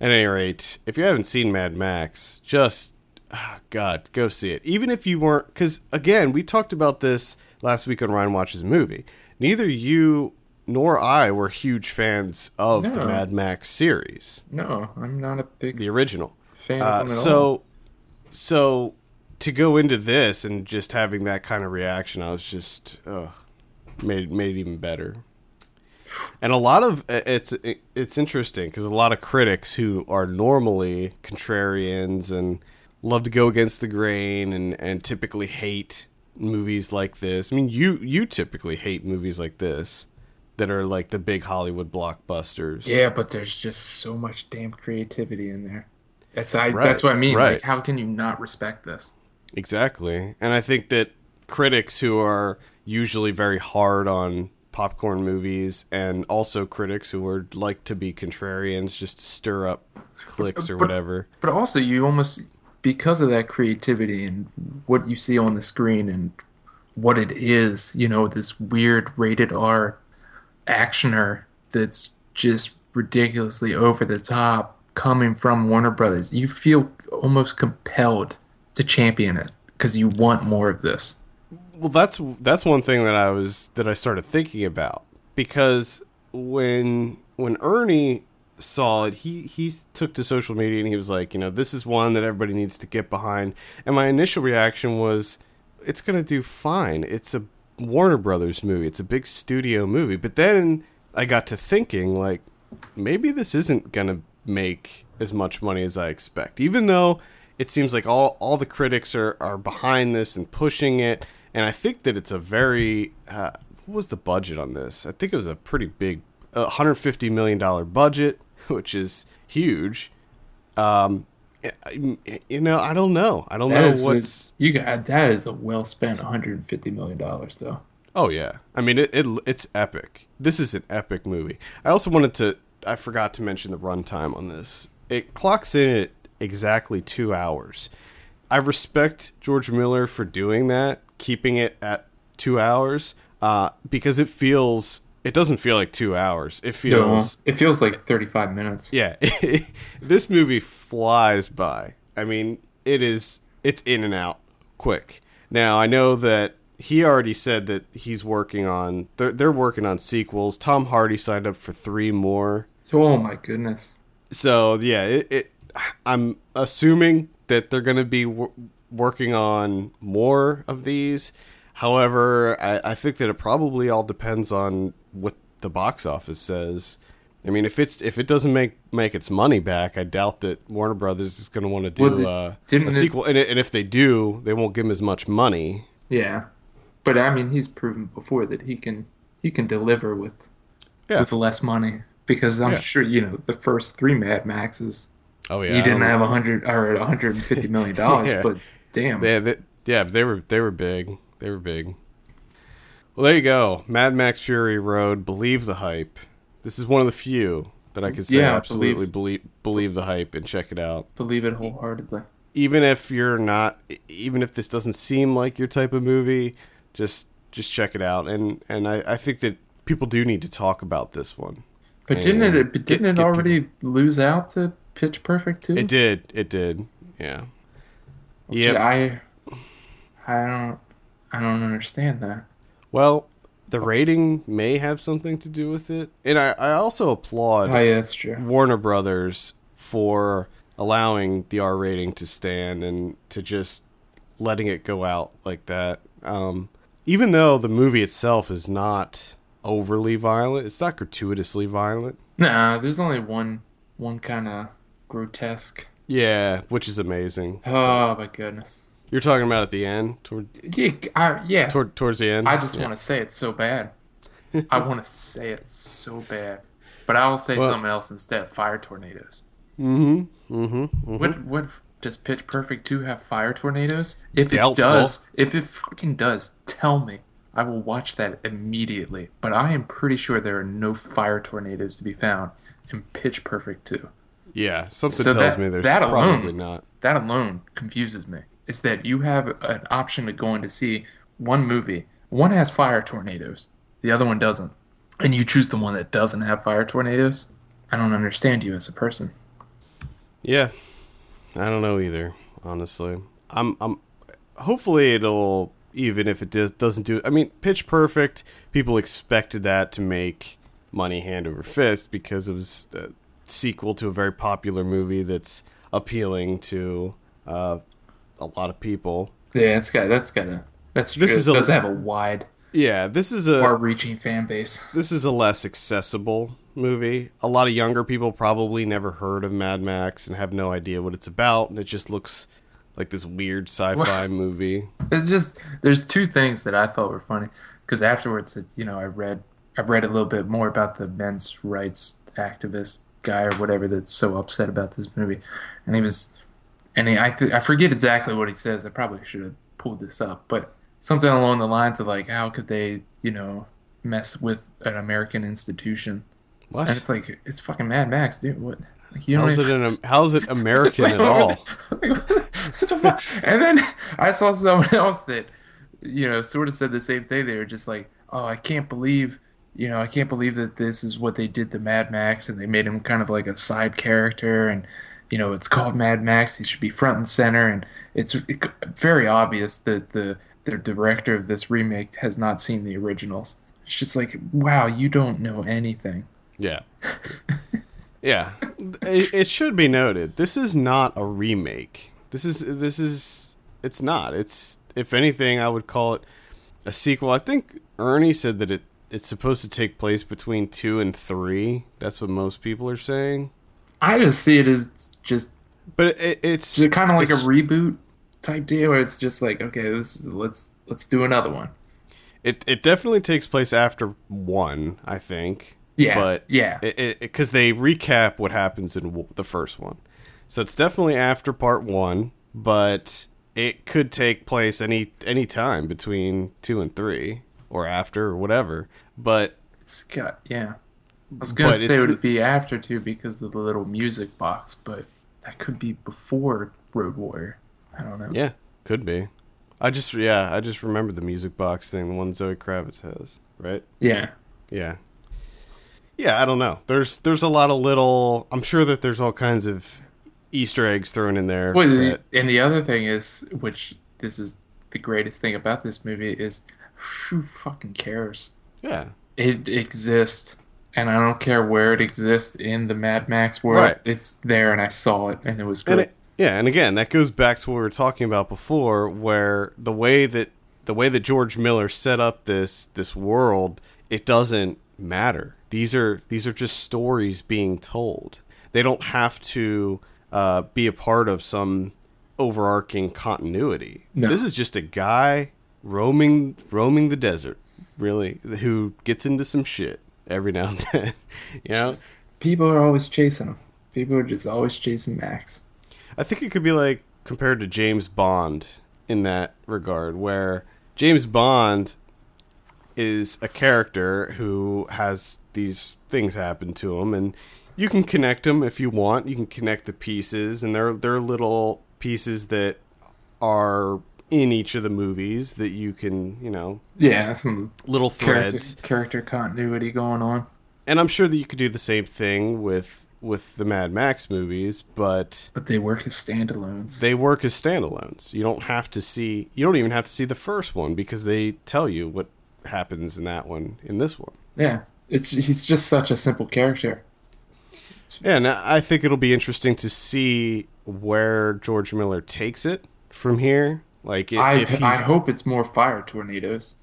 At any rate, if you haven't seen Mad Max, just ah, God, go see it. Even if you weren't, because again, we talked about this last week on Ryan Watches a Movie. Neither you nor I were huge fans of the Mad Max series, no, I'm not a big the original. fan Uh, at all. so, so to go into this and just having that kind of reaction, I was just uh, made made it even better. And a lot of it's it's interesting because a lot of critics who are normally contrarians and love to go against the grain and and typically hate movies like this. I mean, you you typically hate movies like this that are like the big Hollywood blockbusters. Yeah, but there's just so much damn creativity in there. That's I. Right, That's what I mean. right. Like, how can you not respect this? Exactly. And I think that critics who are usually very hard on popcorn movies and also critics who are like to be contrarians just to stir up clicks or But- whatever. But also, you almost because of that creativity and what you see on the screen and what it is, you know, this weird rated R actioner that's just ridiculously over the top coming from Warner Brothers. You feel almost compelled to champion it because you want more of this. Well, that's that's one thing that I was that I started thinking about because when when Ernie saw it, he he took to social media and he was like, you know, this is one that everybody needs to get behind. And my initial reaction was, it's gonna do fine. It's a Warner Brothers movie. It's a big studio movie. But then I got to thinking, like, maybe this isn't gonna make as much money as I expect, even though it seems like all all the critics are are behind this and pushing it. And I think that it's a very uh, what was the budget on this? I think it was a pretty big, uh, 150 million dollar budget, *laughs* which is huge. Um, you know, I don't know. I don't That know is what's. you got that is a well spent 150 million dollars though. Oh yeah, I mean it, it. It's epic. This is an epic movie. I also wanted to. I forgot to mention the runtime on this. It clocks in at exactly two hours. I respect George Miller for doing that, keeping it at two hours, uh, because it feels. It doesn't feel like two hours. It No, feels. it feels like 35 minutes. Yeah, *laughs* this movie flies by. I mean, it is it's in and out quick. Now I know that he already said that he's working on they're, they're working on sequels. Tom Hardy signed up for three more. Oh my goodness. So yeah, it, it I'm assuming that they're going to be w- working on more of these. However, I, I think that it probably all depends on what the box office says. I mean, if it's if it doesn't make make its money back, I doubt that Warner Brothers is going to want to do Well, the- uh, a it- sequel. And, and if they do, they won't give him as much money. Yeah, but I mean, he's proven before that he can he can deliver with Yeah. with less money because I'm Yeah. sure you know the first three Mad Maxes Oh yeah, he didn't have a hundred or 150 million dollars, *laughs* Yeah. but damn, They, they, yeah, they were they were big. They were big. Well, there you go. Mad Max Fury Road. Believe the hype. This is one of the few that I could say Yeah, absolutely believe believe the hype and check it out. believe it wholeheartedly. Even if you're not, even if this doesn't seem like your type of movie, just just check it out. And and I, I think that people do need to talk about this one. But didn't it? But didn't it get already lose out to Pitch Perfect too? It did. It did. Yeah. Yeah. I I don't I don't understand that. Well, the rating may have something to do with it, and I, I also applaud Oh yeah, that's true. Warner Brothers for allowing the R rating to stand and to just letting it go out like that. Um, even though the movie itself is not overly violent, it's not gratuitously violent. Nah, there's only one one kind of grotesque. Yeah, which is amazing. Oh my goodness. You're talking about at the end, toward, Yeah, I, yeah. toward towards the end. I just Yeah. want to say it so bad. I *laughs* want to say it so bad, but I will say Well- something else instead. Fire tornadoes. Mm-hmm. Mm-hmm. mm-hmm. What what does Pitch Perfect 2 have fire tornadoes? If it does, if it fucking does, tell me. I will watch that immediately. But I am pretty sure there are no fire tornadoes to be found in Pitch Perfect 2. Yeah, something So tells that- me there's that alone- probably not. That alone confuses me. Is that you have an option to go in to see one movie. One has fire tornadoes, the other one doesn't. And you choose the one that doesn't have fire tornadoes? I don't understand you as a person. Yeah, I don't know either. Honestly, I'm. I'm. Hopefully, it'll even if it does, doesn't do. I mean, Pitch Perfect. People expected that to make money hand over fist because it was a sequel to a very popular movie that's appealing to uh, a lot of people. Yeah, it's got that's got a that's This true. is it a- does have a wide Yeah, this is a far-reaching fan base. this is a less accessible movie. A lot of younger people probably never heard of Mad Max and have no idea what it's about, and it just looks like this weird sci-fi *laughs* movie. It's just there's two things that I thought were funny because afterwards, it, you know, I read I read a little bit more about the men's rights activist guy or whatever that's so upset about this movie, and he was, and he, I th- I forget exactly what he says. I probably should have pulled this up, but something along the lines of like, how could they, you know, mess with an American institution? What? And it's like it's fucking Mad Max, dude. What? Like, you don't How's it, an, *laughs* how's it American It's at *laughs* all? It's a fu- and then I saw someone *laughs* else that, you know, sort of said the same thing. They were just like, "Oh, I can't believe, you know, I can't believe that this is what they did to Mad Max, and they made him kind of like a side character, and you know, it's called Mad Max. He should be front and center, and it's very obvious that the the director of this remake has not seen the originals. It's just like, wow, you don't know anything. Yeah. *laughs* yeah. It, it should be noted. This is not a remake. This is this is it's not. It's if anything I would call it a sequel. I think Ernie said that it it's supposed to take place between 2 and 3. That's what most people are saying. I just see it as just But it, it's it kind of like a reboot type deal, where it's just like, okay, this is, let's let's do another one. It it definitely takes place after 1, I think. Yeah, But yeah. because they recap what happens in w- the first one, so it's definitely after part one, but it could take place any any time between two and three, or after, or whatever. But It's got yeah. I was gonna say it would be after too because of the little music box, but that could be before Road Warrior. I don't know. yeah, could be. I just yeah, I just remember the music box thing, the one Zoe Kravitz has, right? Yeah. Yeah. Yeah, I don't know. There's there's a lot of little. I'm sure that there's all kinds of Easter eggs thrown in there. Well, that- and the other thing is, which this is the greatest thing about this movie is, who fucking cares? yeah, It exists, and I don't care where it exists in the Mad Max world. Right. It's there, and I saw it, and it was and great. it, yeah, and again, that goes back to what we were talking about before, where the way that the way that George Miller set up this this world, it doesn't matter. These are these are just stories being told. They don't have to uh, be a part of some overarching continuity. No. This is just a guy roaming roaming the desert, really, who gets into some shit every now and then. *laughs* You know, Just- people are always chasing him. People are just always chasing Max. I think it could be like compared to James Bond in that regard, where James Bond is a character who has these things happen to him, and you can connect them if you want. You can connect the pieces, and they're they're little pieces that are in each of the movies that you can, you know, Yeah, some little character, threads. character continuity going on. And I'm sure that you could do the same thing with with the Mad Max movies, but But they work as standalones. they work as standalones. You don't have to see. You don't even have to see the first one because they tell you what happens in that one in this one. yeah, it's he's just such a simple character. Yeah, and I think it'll be interesting to see where George Miller takes it from here. Like, i- I if I hope it's more fire tornadoes.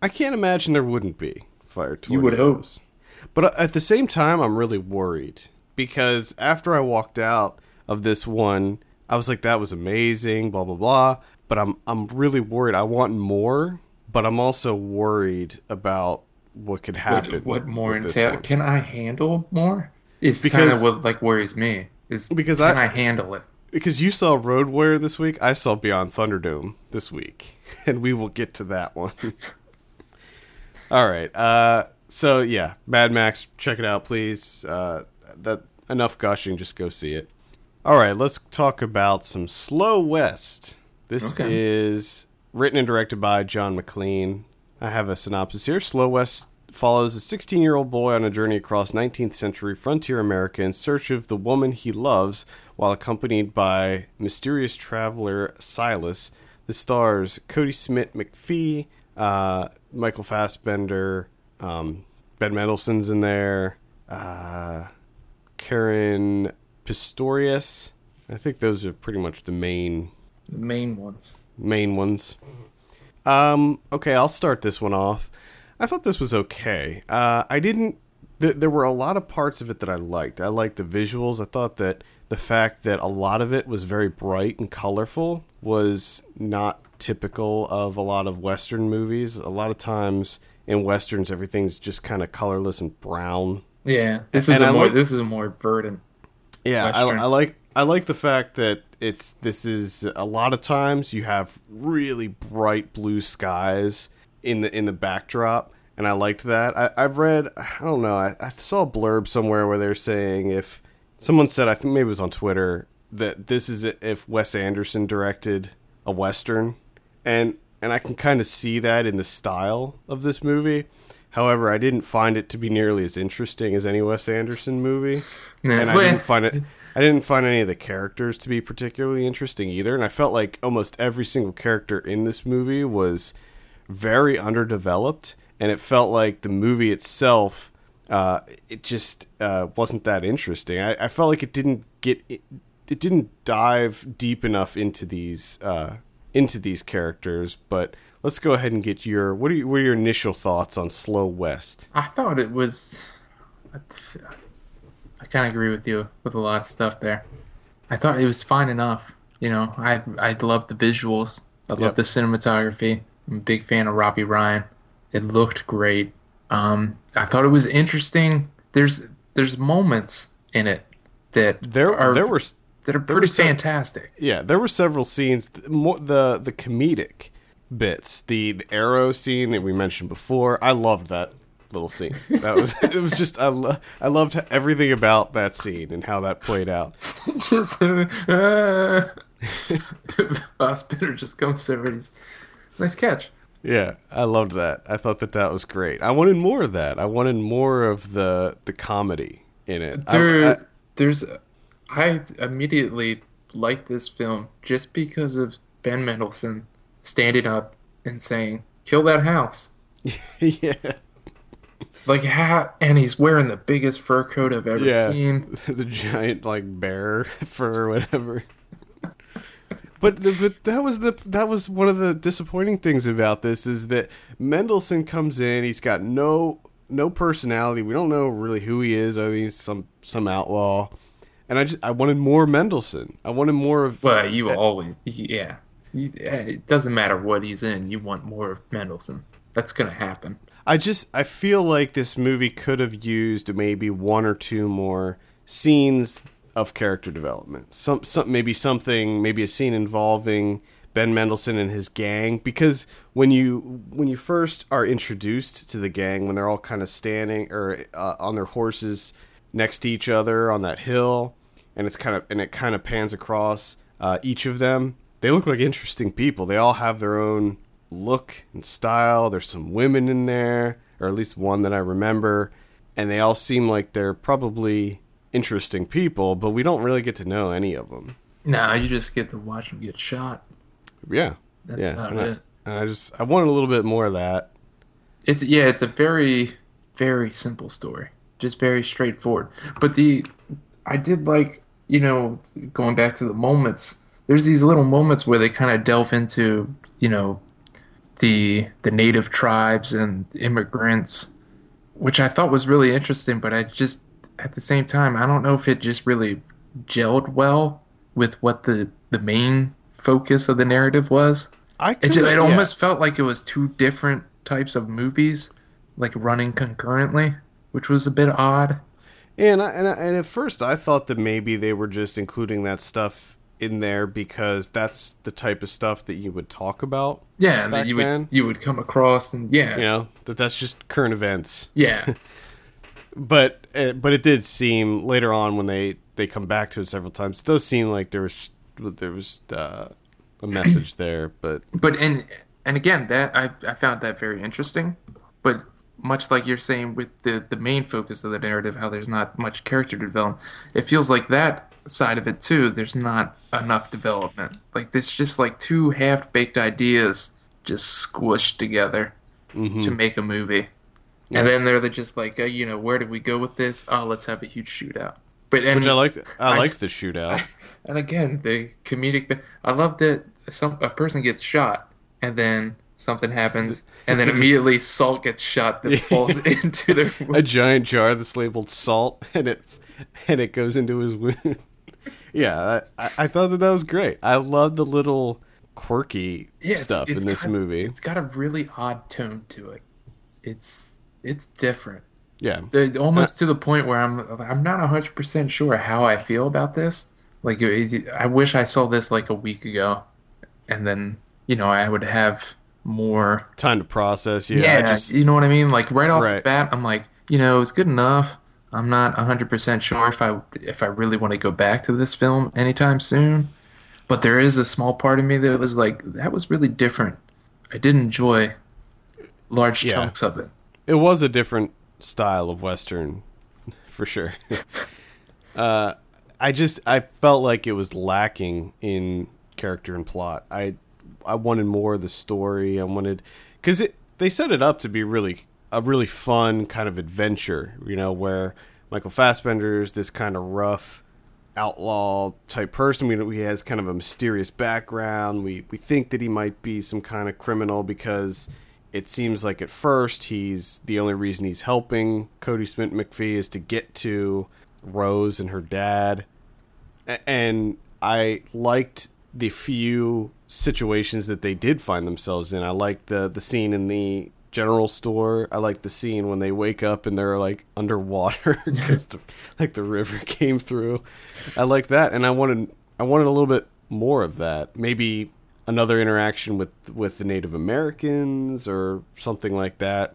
I can't imagine there wouldn't be fire tornadoes. You would hope. But uh, at the same time, I'm really worried because after I walked out of this one, I was like, "That was amazing," blah blah blah. But I'm I'm really worried. I want more, but I'm also worried about what could happen. What, what more entail? Can I handle more? Is kind of what like worries me. Is Because can I- I, handle it? Because you saw Road Warrior this week, I saw Beyond Thunderdome this week, *laughs* and we will get to that one. *laughs* All right. Uh, so yeah, Mad Max, check it out, please. Uh, that enough gushing, just go see it. All right, let's talk about some Slow West. This Okay. is written and directed by John Maclean. I have a synopsis here. Slow West follows a 16 year old boy on a journey across 19th century frontier America in search of the woman he loves while accompanied by mysterious traveler Silas. The stars Kodi Smit-McPhee, uh, Michael Fassbender, um, Ben Mendelsohn's in there, uh, Caren Pistorius. I think those are pretty much the main The main ones. main ones. Um, okay, I'll start this one off. I thought this was okay. Uh, I didn't th- there were a lot of parts of it that I liked. I liked the visuals. I thought that the fact that a lot of it was very bright and colorful was not typical of a lot of Western movies. A lot of times in westerns, everything's just kind of colorless and brown. Yeah, this is And a I more like- this is a more verdant. Yeah, I, I like I like the fact that it's this is a lot of times you have really bright blue skies in the in the backdrop, and I liked that. I, I've read I don't know I, I saw a blurb somewhere where they're saying if someone said I think maybe it was on Twitter that this is if Wes Anderson directed a western, and and I can kind of see that in the style of this movie. However, I didn't find it to be nearly as interesting as any Wes Anderson movie and I didn't find it. I didn't find any of the characters to be particularly interesting either, and I felt like almost every single character in this movie was very underdeveloped, and it felt like the movie itself, uh, it just uh, wasn't that interesting. I, I felt like it didn't get it, it didn't dive deep enough into these uh, into these characters. But let's go ahead and get your what are you, what are your initial thoughts on Slow West? I thought it was. I kind of agree with you with a lot of stuff there. I thought it was fine enough. You know, I I love the visuals. I love Yep. the cinematography. I'm a big fan of Robbie Ryan. It looked great. Um, I thought it was interesting. There's there's moments in it that There are there were that are pretty fantastic. Yeah, there were several scenes. th- More the the comedic bits, the, the arrow scene that we mentioned before. I loved that little scene. That was *laughs* it. Was just I lo- I loved everything about that scene and how that played out. *laughs* just uh, *laughs* Spinner just comes over. And he's nice catch. Yeah, I loved that. I thought that that was great. I wanted more of that. I wanted more of the the comedy in it. There, I- there's, I immediately liked this film just because of Ben Mendelsohn standing up and saying, "Kill that house." *laughs* yeah, Like, ha- and he's wearing the biggest fur coat I've ever yeah, seen. *laughs* the giant like bear *laughs* fur or whatever. But, the, but that was the that was one of the disappointing things about this is that Mendelsohn comes in. He's got no no personality. We don't know really who he is. I mean, he's some some outlaw. And I just I wanted more Mendelsohn. I wanted more of Well, you always, yeah. You, it doesn't matter what he's in. You want more of Mendelsohn. That's gonna happen. I just I feel like this movie could have used maybe one or two more scenes of character development. Some some maybe something maybe a scene involving Ben Mendelsohn and his gang because when you when you first are introduced to the gang when they're all kind of standing or uh, on their horses next to each other on that hill and it's kind of and it kind of pans across uh, each of them they look like interesting people they all have their own look and style there's some women in there or at least one that i remember and they all seem like they're probably interesting people but we don't really get to know any of them Nah, you just get to watch them get shot. yeah That's yeah about and I, it. and I just i wanted a little bit more of that It's yeah, it's a very very simple story. Just very straightforward. But the I did like, you know, going back to the moments. There's these little moments where they kind of delve into, you know, the the native tribes and immigrants, which I thought was really interesting, but I just at the same time, I don't know if it just really gelled well with what the the main focus of the narrative was. i It, just, it yeah. almost felt like it was two different types of movies, like running concurrently, which was a bit odd. And I, and I, and at first I thought that maybe they were just including that stuff in there because that's the type of stuff that you would talk about. Yeah, and that you would you would come across, and yeah, You know that that's just current events. yeah, *laughs* But uh, but it did seem later on when they they come back to it several times. It does seem like there was there was uh, a message *clears throat* there. But but and and again, that I I found that very interesting, but much like you're saying with the the main focus of the narrative, how there's not much character development, it feels like that side of it too. There's not enough development. Like this, just like two half baked ideas just squished together to make a movie. And then they're just like, uh, you know, where did we go with this? Oh, let's have a huge shootout. But and which I liked. I I- liked the shootout. *laughs* and again, the comedic. bit- I love that some a person gets shot, and then something happens, and then immediately *laughs* salt gets shot that falls *laughs* into their a giant jar that's labeled salt, and it and it goes into his wound. yeah, I, I thought that that was great. I love the little quirky Yeah, it's- stuff it's in this got- movie. It's got a really odd tone to it. It's it's different. Yeah, The- almost uh, to the point where I'm I'm not hundred percent sure how I feel about this. Like I wish I saw this like a week ago, and then you know I would have more. time to process. Yeah, Yeah, just you know what I mean. Like right off the Right. bat, I'm like, you know, it's good enough. I'm not hundred percent sure if I if I really want to go back to this film anytime soon. But there is a small part of me that was like, that was really different. I did enjoy large Yeah. chunks of it. It was a different style of western for sure. *laughs* uh, I just I felt like it was lacking in character and plot. I I wanted more of the story. I wanted because it they set it up to be really a really fun kind of adventure. You know where Michael Fassbender is this kind of rough outlaw type person. We he has kind of a mysterious background. We we think that he might be some kind of criminal because it seems like at first he's the only reason he's helping Kodi Smit-McPhee is to get to Rose and her dad. And I liked the few situations that they did find themselves in. I liked the the scene in the general store. I liked the scene when they wake up and they're like underwater *laughs* because the like the river came through. I liked that, and I wanted I wanted a little bit more of that. Maybe another interaction with with the Native Americans or something like that.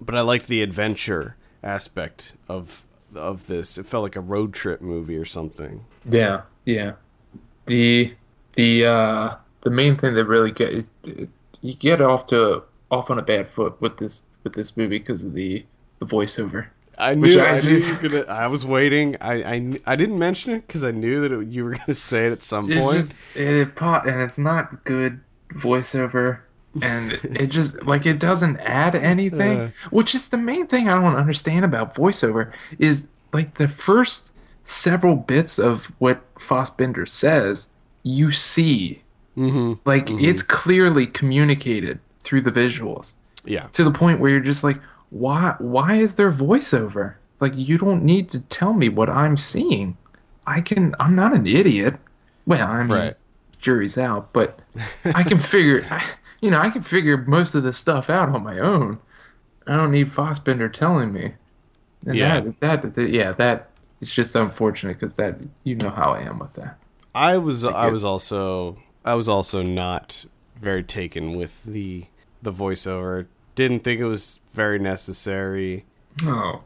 But I liked the adventure aspect of of this. It felt like a road trip movie or something. Yeah, yeah. The the uh the main thing that really get is you get off to off on a bad foot with this with this movie because of the the voiceover. I knew. I I, knew just- you were gonna. I was waiting. I, I, I didn't mention it because I knew that it, you were gonna say it at some It point. just it pot and it's not good voiceover and it just like it doesn't add anything, Uh. which is the main thing I don't understand about voiceover is like the first several bits of what Fassbender says you see mm-hmm. like it's clearly communicated through the visuals Yeah. to the point where you're just like why why is there voiceover like you don't need to tell me what i'm seeing i can i'm not an idiot well i mean Right. jury's out but *laughs* i can figure I, you know i can figure most of this stuff out on my own i don't need Fassbender telling me and Yeah. that, that, that yeah that it's just unfortunate because that you know how i am with that I was. I was also. I was also not very taken with the the voiceover. Didn't think it was very necessary. oh.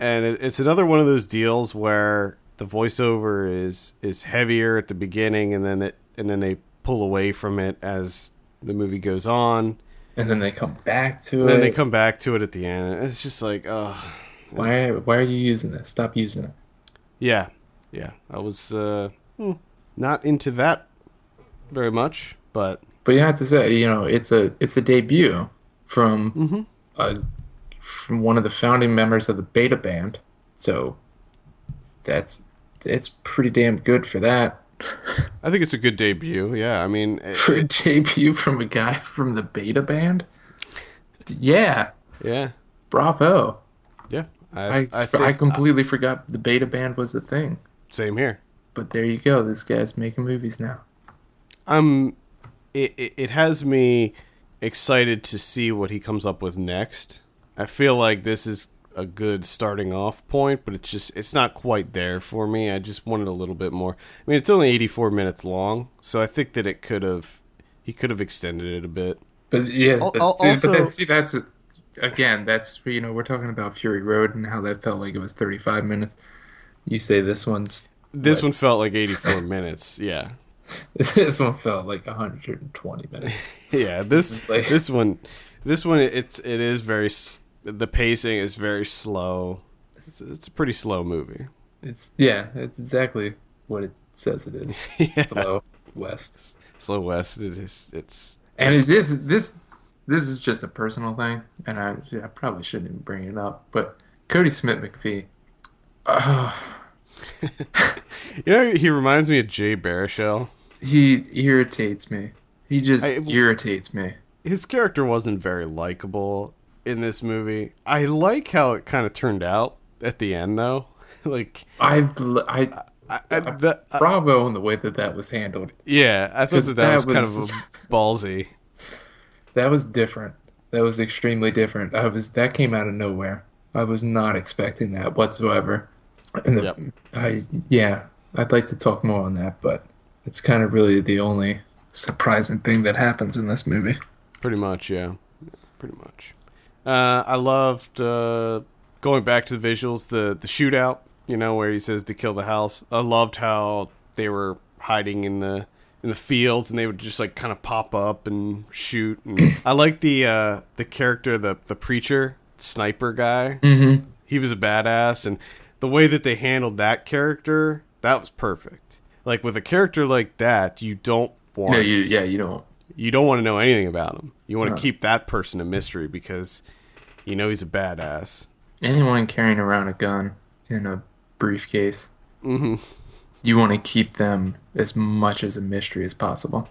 And it, it's another one of those deals where the voiceover is is heavier at the beginning and then it and then they pull away from it as the movie goes on. And then they come back to and it then they come back to it at the end. It's just like oh why why are you using this? stop using it. Yeah. Yeah. I was uh hmm, not into that very much but But you have to say, you know, it's a it's a debut from Mhm. a, from one of the founding members of the Beta Band, so that's it's pretty damn good for that. *laughs* i think it's a good debut yeah i mean it- For a it- debut from a guy *laughs* from the Beta Band, yeah, yeah bravo. yeah i I i, I, think uh, completely forgot the Beta Band was a thing, same here but there you go. This guy's making movies now. I'm it, it it has me excited to see what he comes up with next. I feel like this is a good starting off point, but it's just it's not quite there for me. I just wanted a little bit more. I mean, it's only 84 minutes long, so I think that it could have he could have extended it a bit. But yeah, Al- but, al- see, but then, see, that's again, that's you know, we're talking about Fury Road and how that felt like it was 35 minutes. You say this one's This Right. one felt like 84 *laughs* minutes. Yeah. *laughs* this one felt like 120 minutes. *laughs* Yeah, this like- this one this one it's it is very the pacing is very slow. It's, it's a pretty slow movie. It's yeah, it's exactly what it says it is. *laughs* yeah. Slow West. Slow West. It is. It's. And it, this this this is just a personal thing, and I I probably shouldn't even bring it up, but Kodi Smit-McPhee. Uh, You know, he reminds me of Jay Baruchel. He irritates me. He just I- irritates me. his character wasn't very likable in this movie. I like how it kind of turned out at the end, though. *laughs* like I, I, I, I the, bravo on the way that that was handled. yeah, I thought that that was, that kind of *laughs* ballsy. That was different. That was extremely different. I was that came out of nowhere. I was not expecting that whatsoever. And the, Yep. I yeah, I'd like to talk more on that, but it's kind of really the only surprising thing that happens in this movie. Pretty much, yeah. Pretty much. Uh, I loved uh, going back to the visuals, the the shootout. You know where he says to kill the house. I loved how they were hiding in the in the fields, and they would just like kind of pop up and shoot. And *coughs* I like the uh, the character, the the preacher sniper guy. Mm-hmm. He was a badass, and the way that they handled that character, that was perfect. Like with a character like that, you don't want No, you yeah, you don't. you don't want to know anything about him. You want to keep that person a mystery because you know he's a badass. Anyone carrying around a gun in a briefcase, hmm you want to keep them as much as a mystery as possible.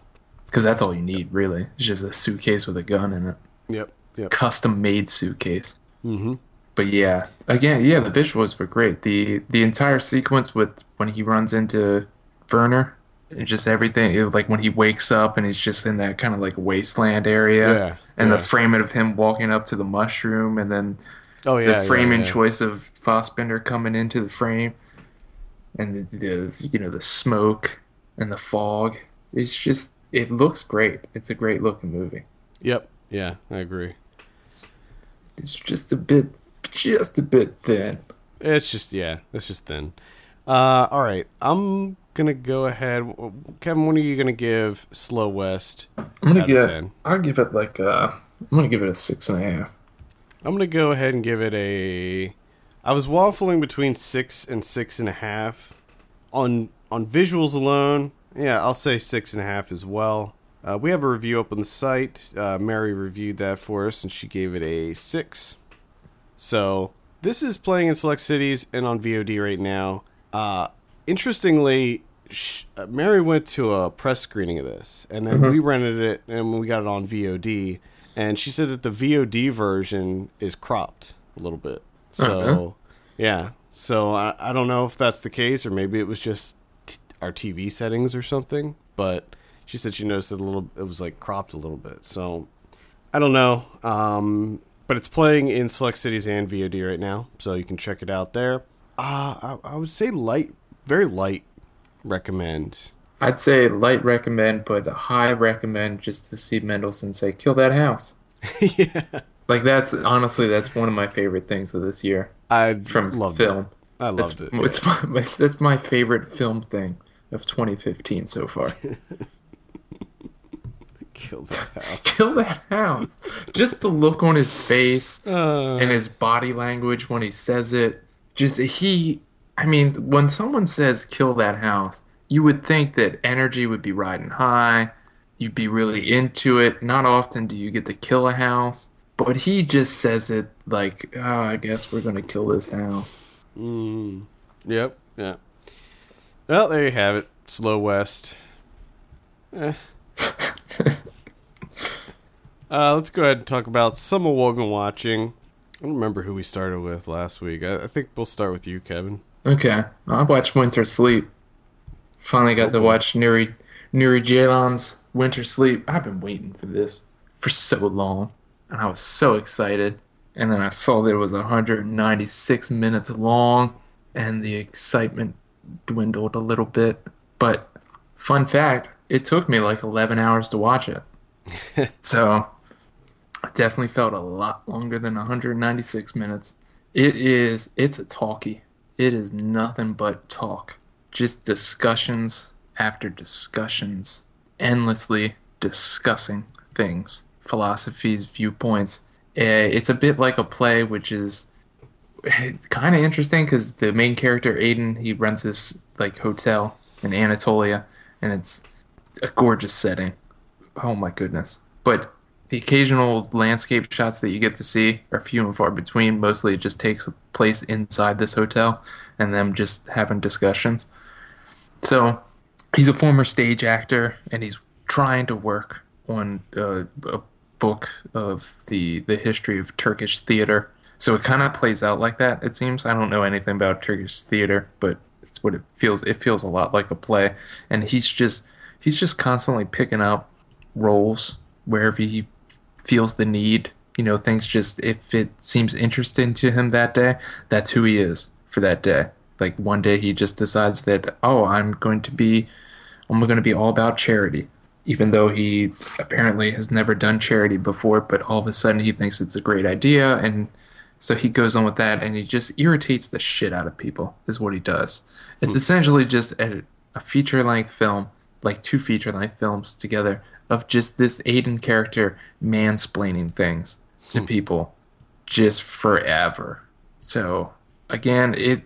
Because that's all you need, really. It's just a suitcase with a gun in it. Yep. Yep. Custom made suitcase. hmm But yeah, again, yeah, the visuals were great. The the entire sequence with when he runs into Werner, and just everything, it- like when he wakes up and he's just in that kind of like wasteland area, Yeah, and yeah. the framing of him walking up to the mushroom, and then Oh yeah. the framing yeah, choice of Fassbender coming into the frame, and the, the you know the smoke and the fog. It's just it looks great. It's a great looking movie. Yep. Yeah, I agree. It's just a bit, just a bit thin. It's just yeah, it's just thin. Uh, all right, I'm gonna go ahead. Kevin, when are you gonna give Slow West? I'm gonna give. I'll give it like uh I'm gonna give it a six and a half. I'm gonna go ahead and give it a. I was waffling between six and six and a half. On on visuals alone, yeah, I'll say six and a half as well. Uh, we have a review up on the site. Uh, Mary reviewed that for us, and she gave it a six. So this is playing in select cities and on VOD right now. Uh, interestingly, sh- uh, Mary went to a press screening of this, and then we rented it and we got it on VOD. And she said that the VOD version is cropped a little bit. So, Uh-huh. yeah. So I, I don't know if that's the case, or maybe it was just t- our TV settings or something. But she said she noticed it a little. It was like cropped a little bit. So I don't know. Um, but it's playing in select cities and VOD right now, so you can check it out there. Uh, I, I would say light, very light. Recommend. I'd say light recommend, but high recommend just to see Mendelsohn say kill that house. *laughs* yeah, Like that's honestly that's one of my favorite things of this year I from loved film. It. I That's, loved it. it's *laughs* my, my that's my favorite film thing of 2015 so far. *laughs* Kill that house. kill that house. Just the look on his face. Uh, and his body language when he says it just he i mean when someone says kill that house you would think that energy would be riding high you'd be really into it not often do you get to kill a house but he just says it like oh i guess we're gonna kill this house mm, yep. Yeah. Well, there you have it. Slow West. Eh. *laughs* Uh, let's go ahead and talk about some of what we've been watching. I don't remember who we started with last week. I, I think we'll start with you, Kevin. Okay i watched winter sleep. Finally got to watch nuri nuri Ceylan's winter sleep. I've been waiting for this for so long and i was so excited. And then i saw that it was 196 minutes long and the excitement dwindled a little bit. But fun fact it took me like 11 hours to watch it. *laughs* So it definitely felt a lot longer than 196 minutes. It is it's a talkie it is nothing but talk. Just discussions after discussions. Endlessly discussing things. Philosophies viewpoints. Eh, it's a bit like a play which is *laughs* kind of interesting because the main character Aydin he runs this like hotel in anatolia and it's a gorgeous setting. Oh my goodness. But the occasional landscape shots that you get to see are few and far between mostly it just takes place inside this hotel and them just having discussions so he's a former stage actor and he's trying to work on uh, a book of the the history of Turkish theater. So it kind of plays out like that. It seems. I don't know anything about Turkish theater, but it's what it feels. It feels a lot like a play, and he's just he's just constantly picking up roles wherever he feels the need. You know, things just if it seems interesting to him that day, that's who he is for that day. Like one day he just decides that oh, I'm going to be I'm going to be all about charity even though he apparently has never done charity before, but all of a sudden he thinks it's a great idea. And so he goes on with that and he just irritates the shit out of people, is what he does. It's mm. essentially just a, a feature length film, like two feature length films together, of just this Aydin character mansplaining things to mm. people just forever. So again, it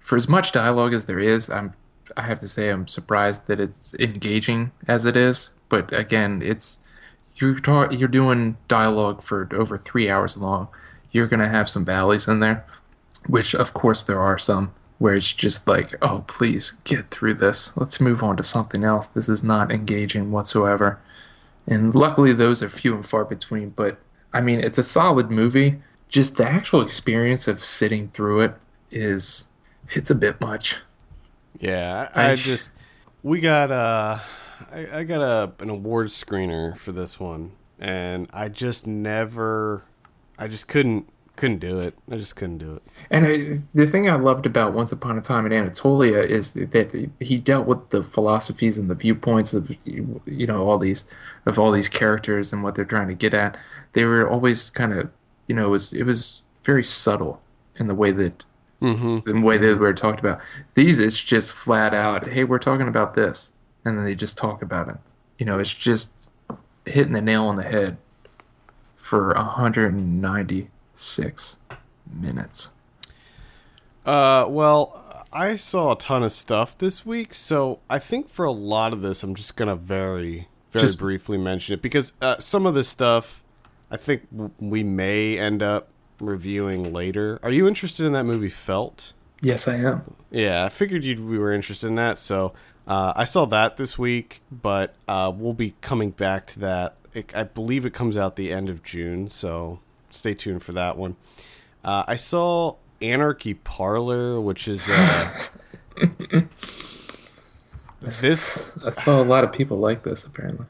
for as much dialogue as there is, I'm I have to say I'm surprised that it's engaging as it is but again, it's you're ta- you're doing dialogue for over three hours long. You're gonna have some valleys in there, which of course there are some where it's just like, oh please get through this. Let's move on to something else. This is not engaging whatsoever. And luckily those are few and far between. But I mean, it's a solid movie. Just the actual experience of sitting through it is it's a bit much. Yeah, I, I just we got uh I, I got a an award screener for this one, and I just never, I just couldn't couldn't do it. I just couldn't do it. And I, the thing I loved about Once Upon a Time in Anatolia is that he dealt with the philosophies and the viewpoints of you know all these of all these characters and what they're trying to get at. They were always kind of you know it was it was very subtle in the way that mm-hmm. the way they were talked about. These it's just flat out. Hey, we're talking about this and then they just talk about it. You know, it's just hitting the nail on the head for 196 minutes. Uh, well, I saw a ton of stuff this week, so I think for a lot of this, I'm just gonna very, very just, briefly mention it because uh, some of this stuff, I think w- we may end up reviewing later. Are you interested in that movie, Felt? Yes, I am. Yeah, I figured you we were interested in that, so uh, I saw that this week, but uh, we'll be coming back to that. It, I believe it comes out the end of June, so stay tuned for that one. Uh, I saw Anarchy Parlor, which is uh, *laughs* this. I saw a lot of people like this. Apparently,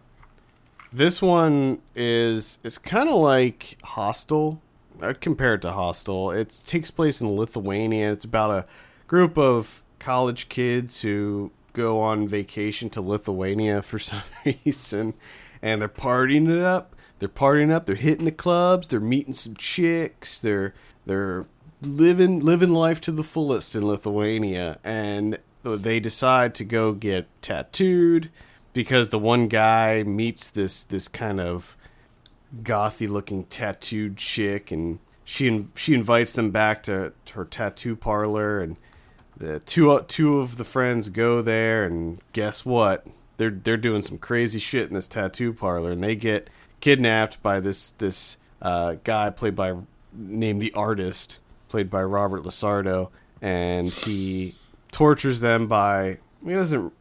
this one is it's kind of like Hostel. I'd compare it to Hostel. It takes place in Lithuania. It's about a group of college kids who go on vacation to Lithuania for *laughs* some reason, and they're partying it up. They're partying up. They're hitting the clubs. They're meeting some chicks. They're they're living living life to the fullest in Lithuania, and they decide to go get tattooed because the one guy meets this this kind of gothy looking tattooed chick and she she invites them back to, to her tattoo parlor and the two two of the friends go there, and guess what? They're they're doing some crazy shit in this tattoo parlor, and they get kidnapped by this this uh, guy played by named the artist, played by Robert LaSardo, and he tortures them by he doesn't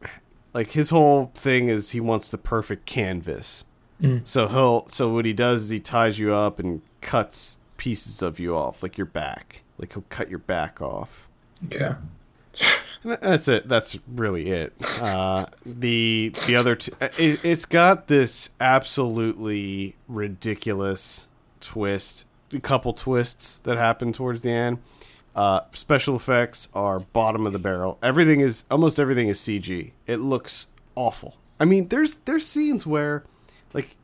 like his whole thing is he wants the perfect canvas. Mm. So he'll so what he does is he ties you up and cuts pieces of you off, like your back. Like he'll cut your back off. Yeah. *laughs* That's it. That's really it. Uh, the the other it, it's got this absolutely ridiculous twist, a couple twists that happen towards the end. Uh, special effects are bottom of the barrel. Everything is almost everything is CG. It looks awful. I mean, there's there's scenes where like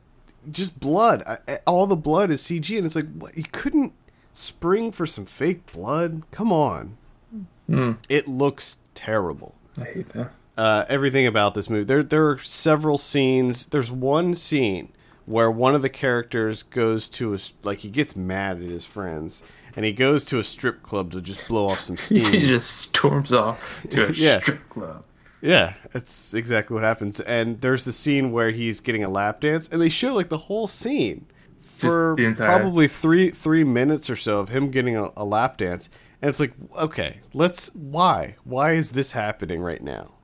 just blood, all the blood is CG, and it's like what, you couldn't spring for some fake blood. Come on. Mm. It looks terrible. I hate that. Uh, everything about this movie. There, there are several scenes. There's one scene where one of the characters goes to a like he gets mad at his friends and he goes to a strip club to just blow off some *laughs* steam. he just storms off to a *laughs* yeah. strip club. Yeah, that's exactly what happens. And there's the scene where he's getting a lap dance, and they show like the whole scene for entire... probably three three minutes or so of him getting a, a lap dance and it's like, okay, let's why? Why is this happening right now?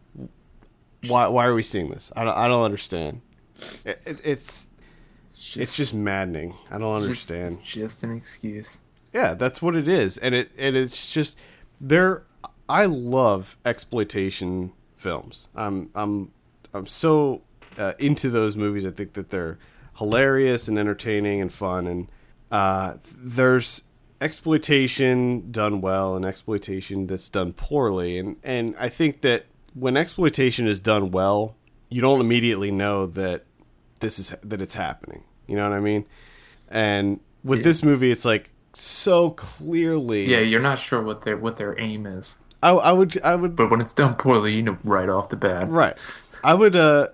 Why why are we seeing this? I don't I don't understand. It, it, it's it's just maddening. I don't It's understand. Just, it's just an excuse. Yeah, that's what it is, and it and it's just there. I love exploitation films. I'm I'm I'm so uh, into those movies. I think that they're hilarious and entertaining and fun. And uh, there's exploitation done well and exploitation that's done poorly. And and I think that when exploitation is done well, you don't immediately know that this is that it's happening. You know what I mean? And with this movie, it's like so clearly. Yeah, you're not sure what their what their aim is, I, I would I would but when it's done poorly, you know right off the bat. Right. I would uh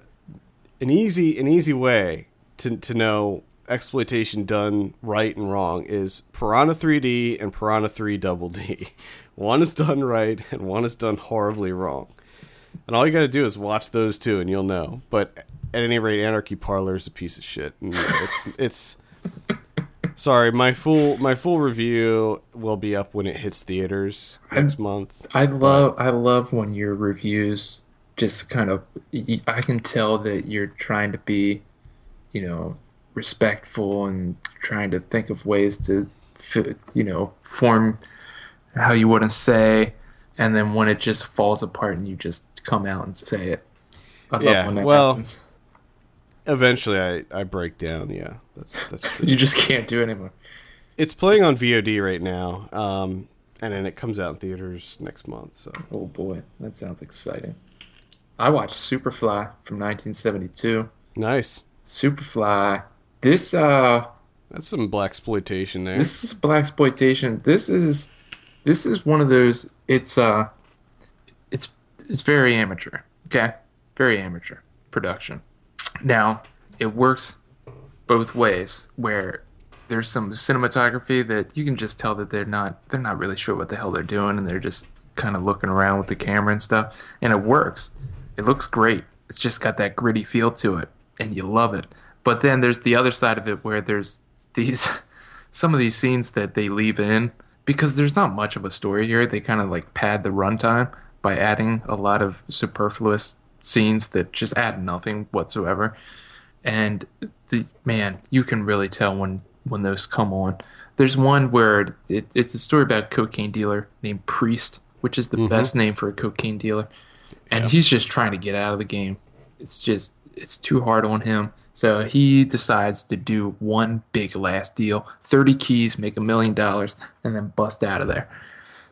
an easy an easy way to to know exploitation done right and wrong is Piranha 3D and Piranha 3 Double D. *laughs* One is done right and one is done horribly wrong. And all you got to do is watch those two and you'll know. But at any rate Anarchy Parlor is a piece of shit. And it's *laughs* it's Sorry, my full my full review will be up when it hits theaters next month. I love I love when your reviews just kind of I can tell that you're trying to be, you know, respectful and trying to think of ways to, you know, form how you want to say, and then when it just falls apart and you just come out and say it. I Yeah, well- happens. Eventually I, I break down, yeah. That's that's. *laughs* You just can't do it anymore. It's playing on VOD right now, um, and then it comes out in theaters next month. So Oh boy, that sounds exciting. I watched Superfly from 1972. nice. Superfly. This uh That's some black exploitation there. this is black exploitation. This is this is one of those it's uh it's it's very amateur. Okay? Very amateur production. Now, it works both ways where there's some cinematography that you can just tell that they're not they're not really sure what the hell they're doing and they're just kind of looking around with the camera and stuff and it works. It looks great. It's just got that gritty feel to it and you love it. But then there's the other side of it where there's these *laughs* some of these scenes that they leave in because there's not much of a story here. They kind of like pad the runtime by adding a lot of superfluous scenes that just add nothing whatsoever. And the man, you can really tell when when those come on. There's one where it, it's a story about a cocaine dealer named Priest, which is the mm-hmm. best name for a cocaine dealer, and he's just trying to get out of the game. It's just it's too hard on him. So he decides to do one big last deal, 30 keys, make a million dollars, and then bust out of there.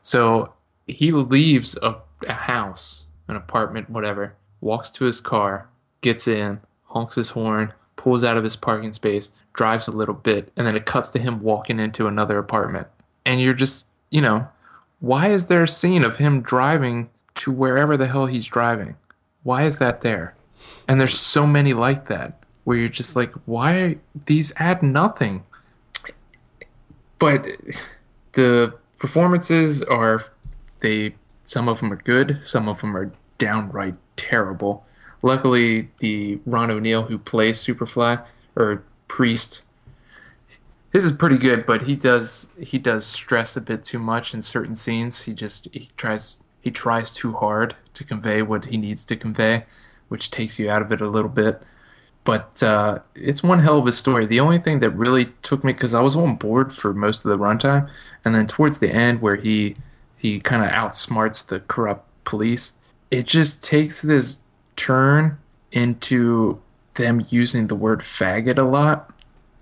So he leaves a, a house, an apartment, whatever, walks to his car, gets in, honks his horn, pulls out of his parking space, drives a little bit, and then it cuts to him walking into another apartment. And you're just, you know, why is there a scene of him driving to wherever the hell he's driving? Why is that there? And there's so many like that where you're just like, why these add nothing? But the performances are they some of them are good, some of them are downright terrible. Luckily, the Ron O'Neal who plays Superfly or Priest, his is pretty good, but he does he does stress a bit too much in certain scenes. He just he tries he tries too hard to convey what he needs to convey, which takes you out of it a little bit. But uh, it's one hell of a story. The only thing that really took me because I was on board for most of the runtime, and then towards the end where he he kind of outsmarts the corrupt police, it just takes this turn into them using the word faggot a lot,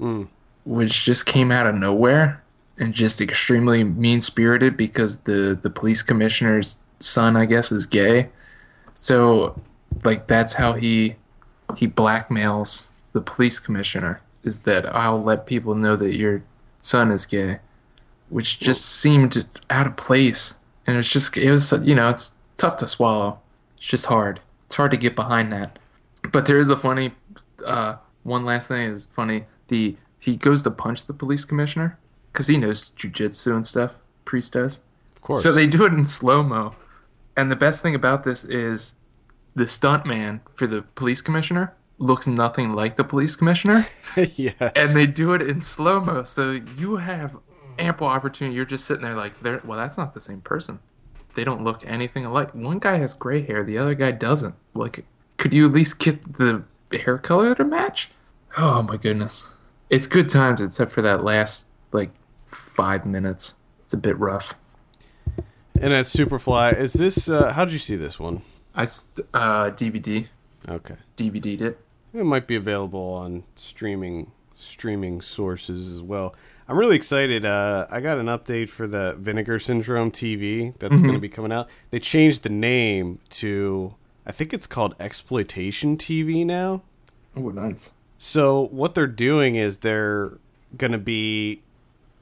Mm. which just came out of nowhere and just extremely mean spirited because the the police commissioner's son, I guess, is gay. So, like, that's how he he blackmails the police commissioner is that I'll let people know that your son is gay, which just seemed out of place. And it's just it was you know it's tough to swallow. It's just hard. It's hard to get behind that. But there is a funny uh, one last thing is funny. The he goes to punch the police commissioner because he knows jujitsu and stuff. Priest does. Of course. So they do it in slow mo. And the best thing about this is the stunt man for the police commissioner looks nothing like the police commissioner. *laughs* yes. and they do it in slow mo. So you have ample opportunity. You're just sitting there like, they're, well, that's not the same person. They don't look anything alike. One guy has gray hair, the other guy doesn't. Like, could you at least get the hair color to match? Oh my goodness. It's good times except for that last like five minutes. It's a bit rough. And that's Superfly. Is this? Uh, how did you see this one? I st- uh DVD Okay, DVD'd it. it might be available on streaming streaming sources as well. I'm really excited. Uh, I got an update for the Vinegar Syndrome TV that's going to be coming out. They changed the name to I think it's called Exploitation TV now. Oh, nice. So what they're doing is they're going to be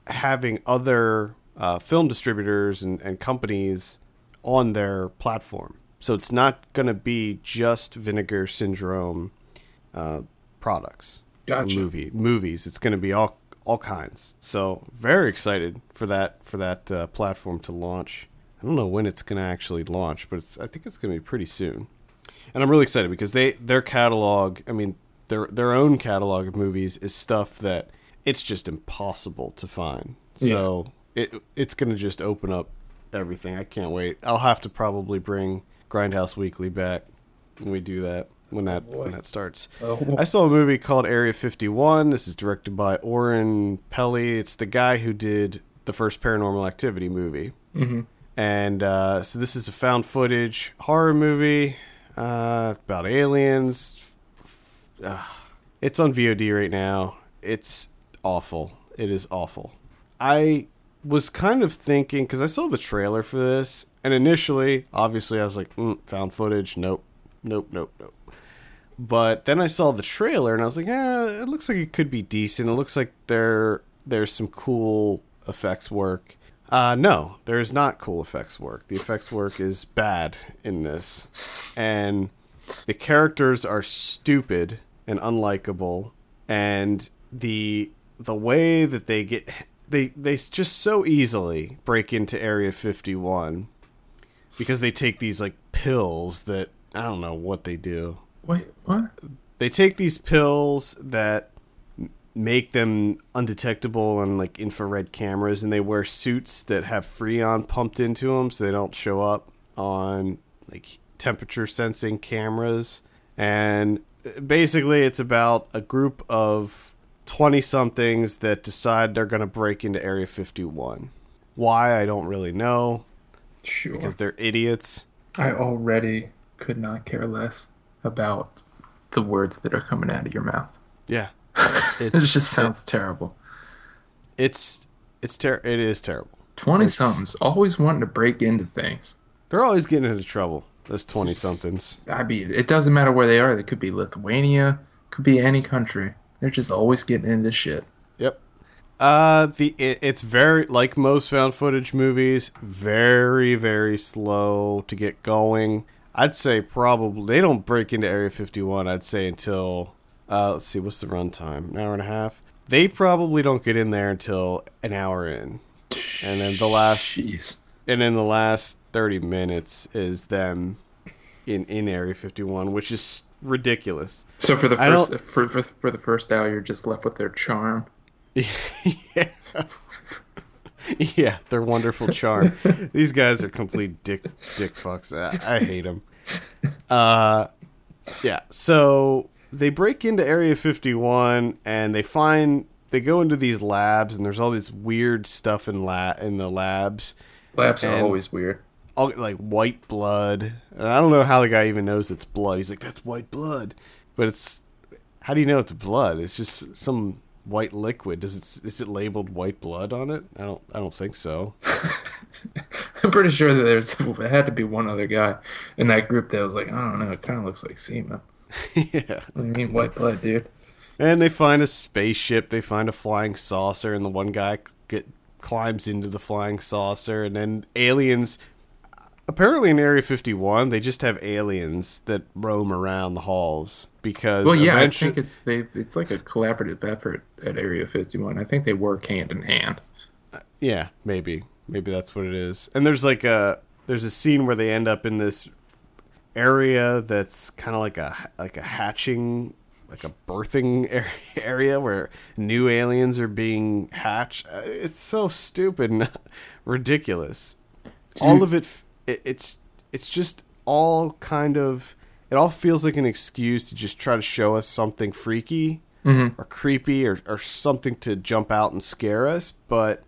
having other uh, film distributors and, and companies on their platform. So it's not going to be just Vinegar Syndrome uh, products, Gotcha. movie movies. It's going to be all all kinds. So very excited for that for that uh, platform to launch. I don't know when it's going to actually launch, but it's, I think it's going to be pretty soon. And I'm really excited because they their catalog. I mean, their their own catalog of movies is stuff that it's just impossible to find. So it it's going to just open up everything. I can't wait. I'll have to probably bring Grindhouse Weekly back when we do that when that boy. when that starts. Oh. I saw a movie called Area 51. This is directed by Oren Peli. It's the guy who did the first Paranormal Activity movie. hmm And uh, so this is a found footage horror movie uh, about aliens. Uh, it's on VOD right now. It's awful. It is awful. I was kind of thinking because I saw the trailer for this, and initially, obviously, I was like, mm, "Found footage? Nope, nope, nope, nope." But then I saw the trailer, and I was like, yeah, it looks like it could be decent. It looks like there there's some cool effects work." Uh, no, there's not cool effects work. The effects work is bad in this, and the characters are stupid and unlikable, and the the way that they get they they just so easily break into Area 51 because they take these like pills that I don't know what they do. Wait, what? They take these pills that make them undetectable on like infrared cameras and they wear suits that have freon pumped into them so they don't show up on like temperature sensing cameras and uh, basically it's about a group of 20 somethings that decide they're going to break into area 51 why i don't really know Sure. because they're idiots I already could not care less about the words that are coming out of your mouth. yeah *laughs* It just sounds terrible. it's it's ter- it is terrible 20 It's- somethings always wanting to break into things. they're always getting into trouble those 20 somethings I mean, it doesn't matter where they are. They could be Lithuania, could be any country. They're just always getting into shit. Uh, the it, it's very like most found footage movies, very very slow to get going. I'd say probably they don't break into Area 51. I'd say until uh, let's see, what's the runtime? An hour and a half. They probably don't get in there until an hour in, and then the last Jeez. and then the last 30 minutes is them in in Area 51, which is ridiculous. So for the first for, for for the first hour, you're just left with their charm. *laughs* yeah. yeah, they're wonderful charm. These guys are complete dick dick fucks. I, I hate them. Uh, yeah. So they break into Area 51 and they find they go into these labs and there's all this weird stuff in la- in the labs, Labs are always weird. all like white blood. And I don't know how the guy even knows it's blood. He's like, "That's white blood," but it's how do you know it's blood? It's just some white liquid. Does it is it labeled white blood on it? I don't I don't think so. *laughs* I'm pretty sure that there's there had to be one other guy in that group that was like, I don't know, it kind of looks like semen. *laughs* yeah. I mean, white blood, dude. And they find a spaceship. They find a flying saucer, and the one guy get climbs into the flying saucer, and then aliens. Apparently, in Area 51, they just have aliens that roam around the halls because Well, yeah, I think it's they. It's like a collaborative effort at Area 51. I think they work hand in hand. Yeah, maybe. Maybe that's what it is. And there's like a there's a scene where they end up in this area that's kind of like a like a hatching like a birthing *laughs* area, where new aliens are being hatched. Uh, It's so stupid and *laughs* ridiculous. All of it, f- it it's it's just all kind of it all feels like an excuse to just try to show us something freaky mm-hmm. or creepy or, or something to jump out and scare us. But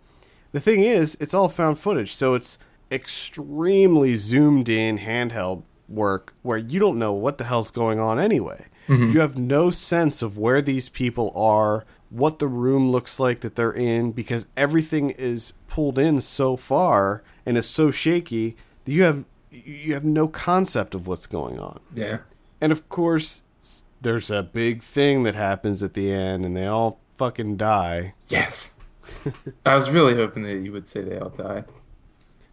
the thing is, it's all found footage, so it's extremely zoomed in handheld work where you don't know what the hell's going on anyway. Mm-hmm. You have no sense of where these people are, what the room looks like that they're in, because everything is pulled in so far and is so shaky you have you have no concept of what's going on. Yeah. And of course, there's a big thing that happens at the end, and they all fucking die. Yes. I was really hoping that you would say they all died.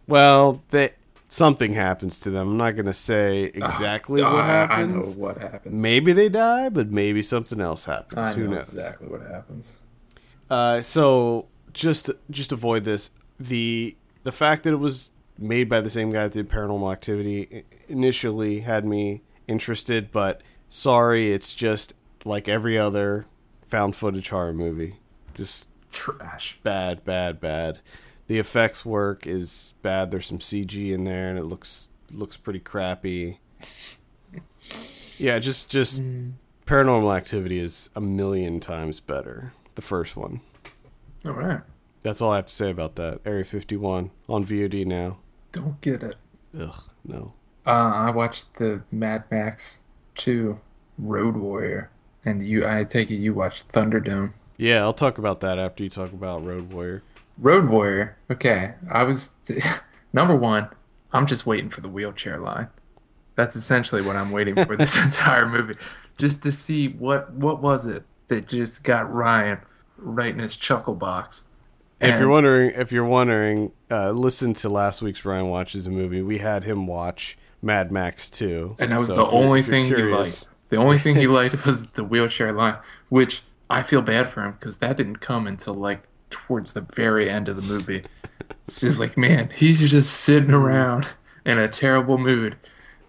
Well, they something happens to them. I'm not gonna say exactly Oh, what I- I happens. know what happens. Maybe they die, but maybe something else happens. I Who know knows? exactly what happens. Uh, so just just avoid this. The the fact that it was made by the same guy that did Paranormal Activity initially had me interested, but sorry, it's just like every other found footage horror movie. Just Trash. bad, bad, bad. The effects work is bad. There's some CG in there, and it looks looks pretty crappy. *laughs* Yeah, just just hmm. Paranormal Activity is a million times better. The first one. All right. That's all I have to say about that. Area 51 on VOD now. Don't get it. Ugh, no. Uh, I watched the Mad Max 2 Road Warrior, and you. I take it you watched Thunderdome. Yeah, I'll talk about that after you talk about Road Warrior. Road Warrior. Okay, I was *laughs* number one. I'm just waiting for the wheelchair line. That's essentially what I'm waiting for this *laughs* entire movie, just to see what what was it that just got Ryan right in his chuckle box. If you're wondering, if you're wondering, uh, listen to last week's Ryan watches a movie. We had him watch Mad Max 2, And that was So the only if you're thing he liked. The only thing he *laughs* liked was the wheelchair line, which I feel bad for him because that didn't come until like towards the very end of the movie. It's just like, man, he's just sitting around in a terrible mood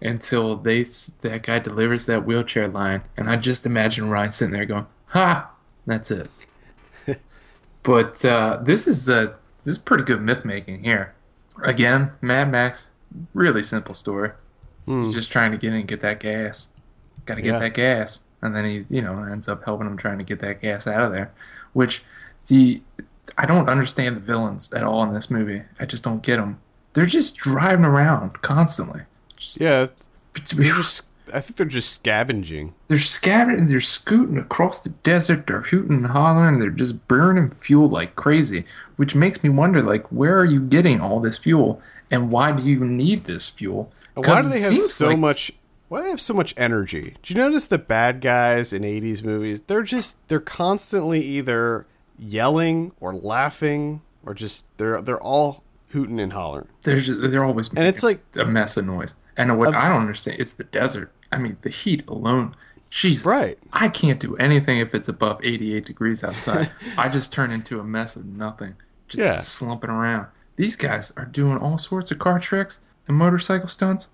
until they that guy delivers that wheelchair line, and I just imagine Ryan sitting there going, "Ha, that's it." But uh, this is uh, this is pretty good myth making here. Again, Mad Max, really simple story. He's just trying to get in and get that gas. Got to get Yeah. that gas, and then he, you know, ends up helping him trying to get that gas out of there. Which the I don't understand the villains at all in this movie. I just don't get them. They're just driving around constantly. Just, Yeah, *laughs* they're just. I think they're just scavenging. they're scattered. They're scooting across the desert. They're hooting and hollering. And They're just burning fuel like crazy, which makes me wonder, like, where are you getting all this fuel, and why do you need this fuel? Why do they have so like- much? Why do they have so much energy? Do you notice the bad guys in '80s movies? They're just they're constantly either yelling or laughing or just they're they're all hooting and hollering. They're just, they're always And it's like a mess of noise. And what I don't understand, it's the desert. I mean, the heat alone. Jesus. Right. I can't do anything if it's above 88 degrees outside. *laughs* I just turn into a mess of nothing, just Yeah. slumping around. These guys are doing all sorts of car tricks and motorcycle stunts.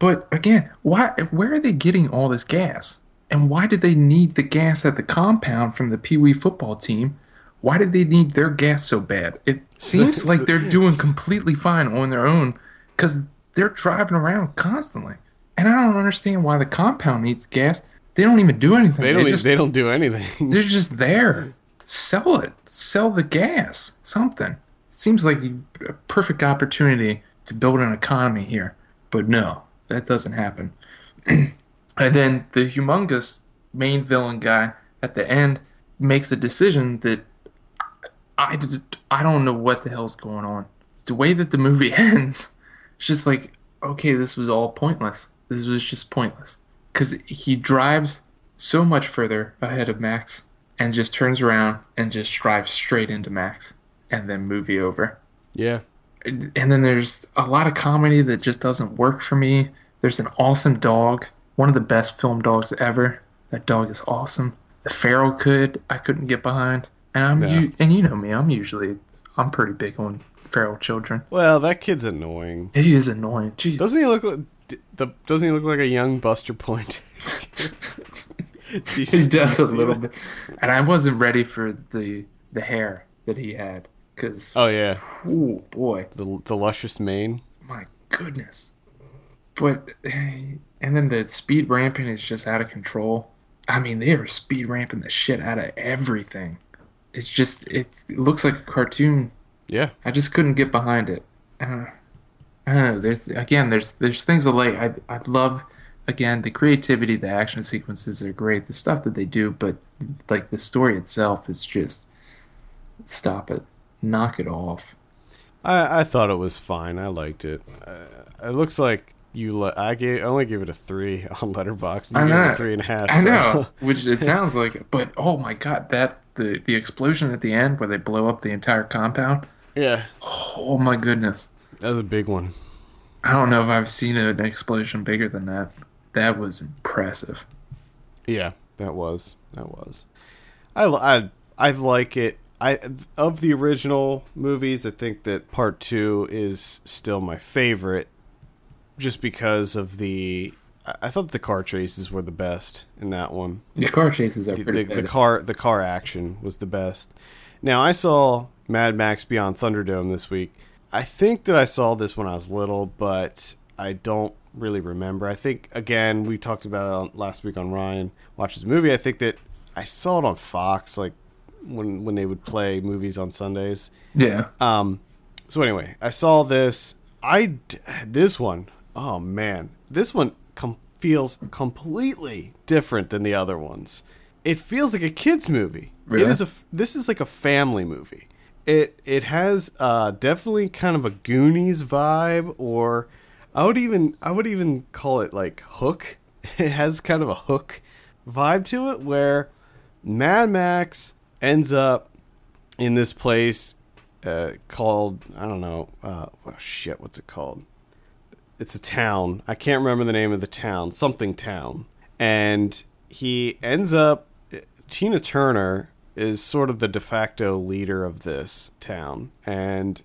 But again, why? Where are they getting all this gas? And why did they need the gas at the compound from the Pee Wee football team? Why did they need their gas so bad? It seems like they're doing completely fine on their own because they're driving around constantly. And I don't understand why the compound needs gas. They don't even do anything. they don't e- just, they don't do anything. they're just there. Sell it. Sell the gas. Something. It seems like a perfect opportunity to build an economy here. But no, that doesn't happen. *clears throat* and then the humongous main villain guy at the end makes a decision that I, I don't know what the hell's going on. The way that the movie *laughs* ends, it's just like, okay, this was all pointless. This was just pointless. Because he drives so much further ahead of Max and just turns around and just drives straight into Max and then movie over. yeah, And then there's a lot of comedy that just doesn't work for me. There's an awesome dog, one of the best film dogs ever. That dog is awesome. The feral could I couldn't get behind, and I'm Yeah. u- and you know me, I'm usually I'm pretty big on feral children. well, that kid's annoying. He is annoying. Jesus. Doesn't he look like the? Doesn't he look like a young Buster Point? *laughs* he does a little bit, and I wasn't ready for the the hair that he had because Oh yeah, oh boy, the the luscious mane. my goodness. But and then the speed ramping is just out of control. I mean, they are speed ramping the shit out of everything. It's just it, it looks like a cartoon. Yeah. I just couldn't get behind it. Uh, I don't know. There's again, there's there's things I like. I I love again the creativity. The action sequences are great. The stuff that they do, but like the story itself is just stop it, knock it off. I, I thought it was fine. I liked it. Uh, it looks like you. Le- I gave I only gave it a three *laughs* on Letterboxd. You I gave it know. a three and a half. I so- know, *laughs* which it sounds like but oh my god, that the the explosion at the end where they blow up the entire compound. yeah, Oh my goodness. That was a big one. I don't know if I've seen an explosion bigger than that. That was impressive. Yeah, that was that was. I I I like it. I of the original movies, I think that part two is still my favorite, just because of the. I- thought the car chases were the best in that one. The car chases are The, pretty the, the car the car action was the best. Now I saw Mad Max Beyond Thunderdome this week. I think that I saw this when I was little, but I don't really remember. I think again we talked about it on, last week on Ryan watches the movie. I think that I saw it on Fox like when when they would play movies on Sundays. yeah. Um, so anyway, I saw this. I this one, oh man, this one com- feels completely different than the other ones. It feels like a kids movie. Really? is a. This is like a family movie. It it has uh, definitely kind of a Goonies vibe, or I would even I would even call it like Hook. *laughs* It has kind of a Hook vibe to it, where Mad Max ends up in this place uh, called I don't know. Uh, oh shit, what's it called? It's a town. I can't remember the name of the town. Something town. And he ends up. Tina Turner is sort of the de facto leader of this town, and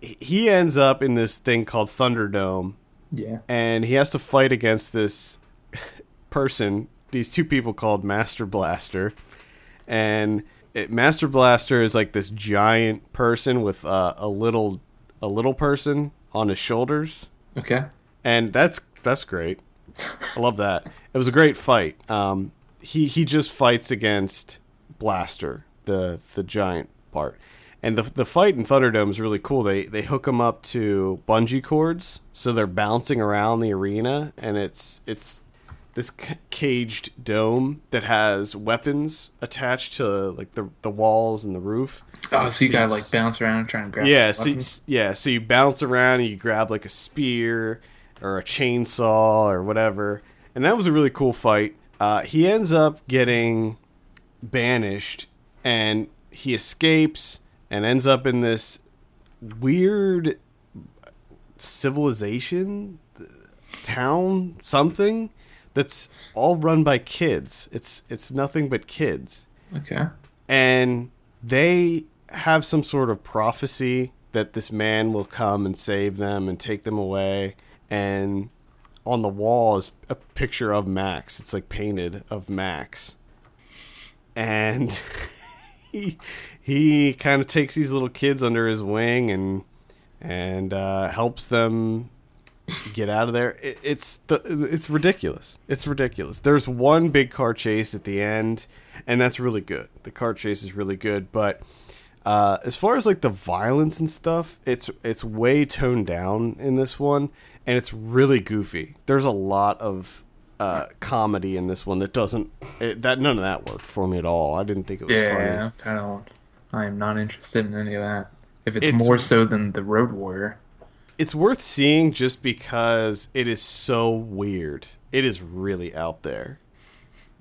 he- ends up in this thing called Thunderdome, Yeah. and he has to fight against this person, these two people called Master Blaster, and it, Master Blaster is like this giant person with uh, a little a little person on his shoulders, Okay. and that's that's great. I love that. It was a great fight. Um, he he just fights against Blaster, the the giant part. And the the fight in Thunderdome is really cool. They they hook them up to bungee cords, so they're bouncing around the arena, and it's it's this c- caged dome that has weapons attached to like the the walls and the roof. Oh, so you So gotta like bounce around and try and grab. Yeah, so you, yeah, so you bounce around and you grab like a spear or a chainsaw or whatever, and that was a really cool fight. Uh, he ends up getting banished, and he escapes and ends up in this weird civilization town something that's all run by kids. It's it's nothing but kids Okay. and they have some sort of prophecy that this man will come and save them and take them away and on the wall is a picture of Max it's like painted of Max and *laughs* he he kind of takes these little kids under his wing and and uh, helps them get out of there. It, it's the, it's ridiculous. It's ridiculous. There's one big car chase at the end, and that's really good. The car chase is really good, but uh, as far as like the violence and stuff, it's it's way toned down in this one, and it's really goofy. There's a lot of uh, comedy in this one that doesn't it, that none of that worked for me at all. I didn't think it was funny. Yeah. I don't. I am not interested in any of that. If it's, It's- more so than the Road Warrior. it's worth seeing just because it is so weird. It is really out there.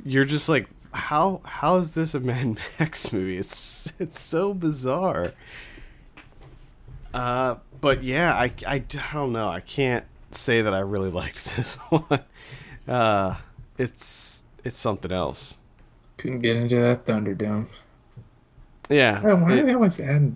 You're just like, how how is this a Mad *laughs* Max movie? It's it's so bizarre. Uh, but yeah, I, I, I don't know. I can't say that I really liked *laughs* this one. Uh, it's it's something else. Couldn't get into that Thunderdome. Yeah. Why, why it- do they always add?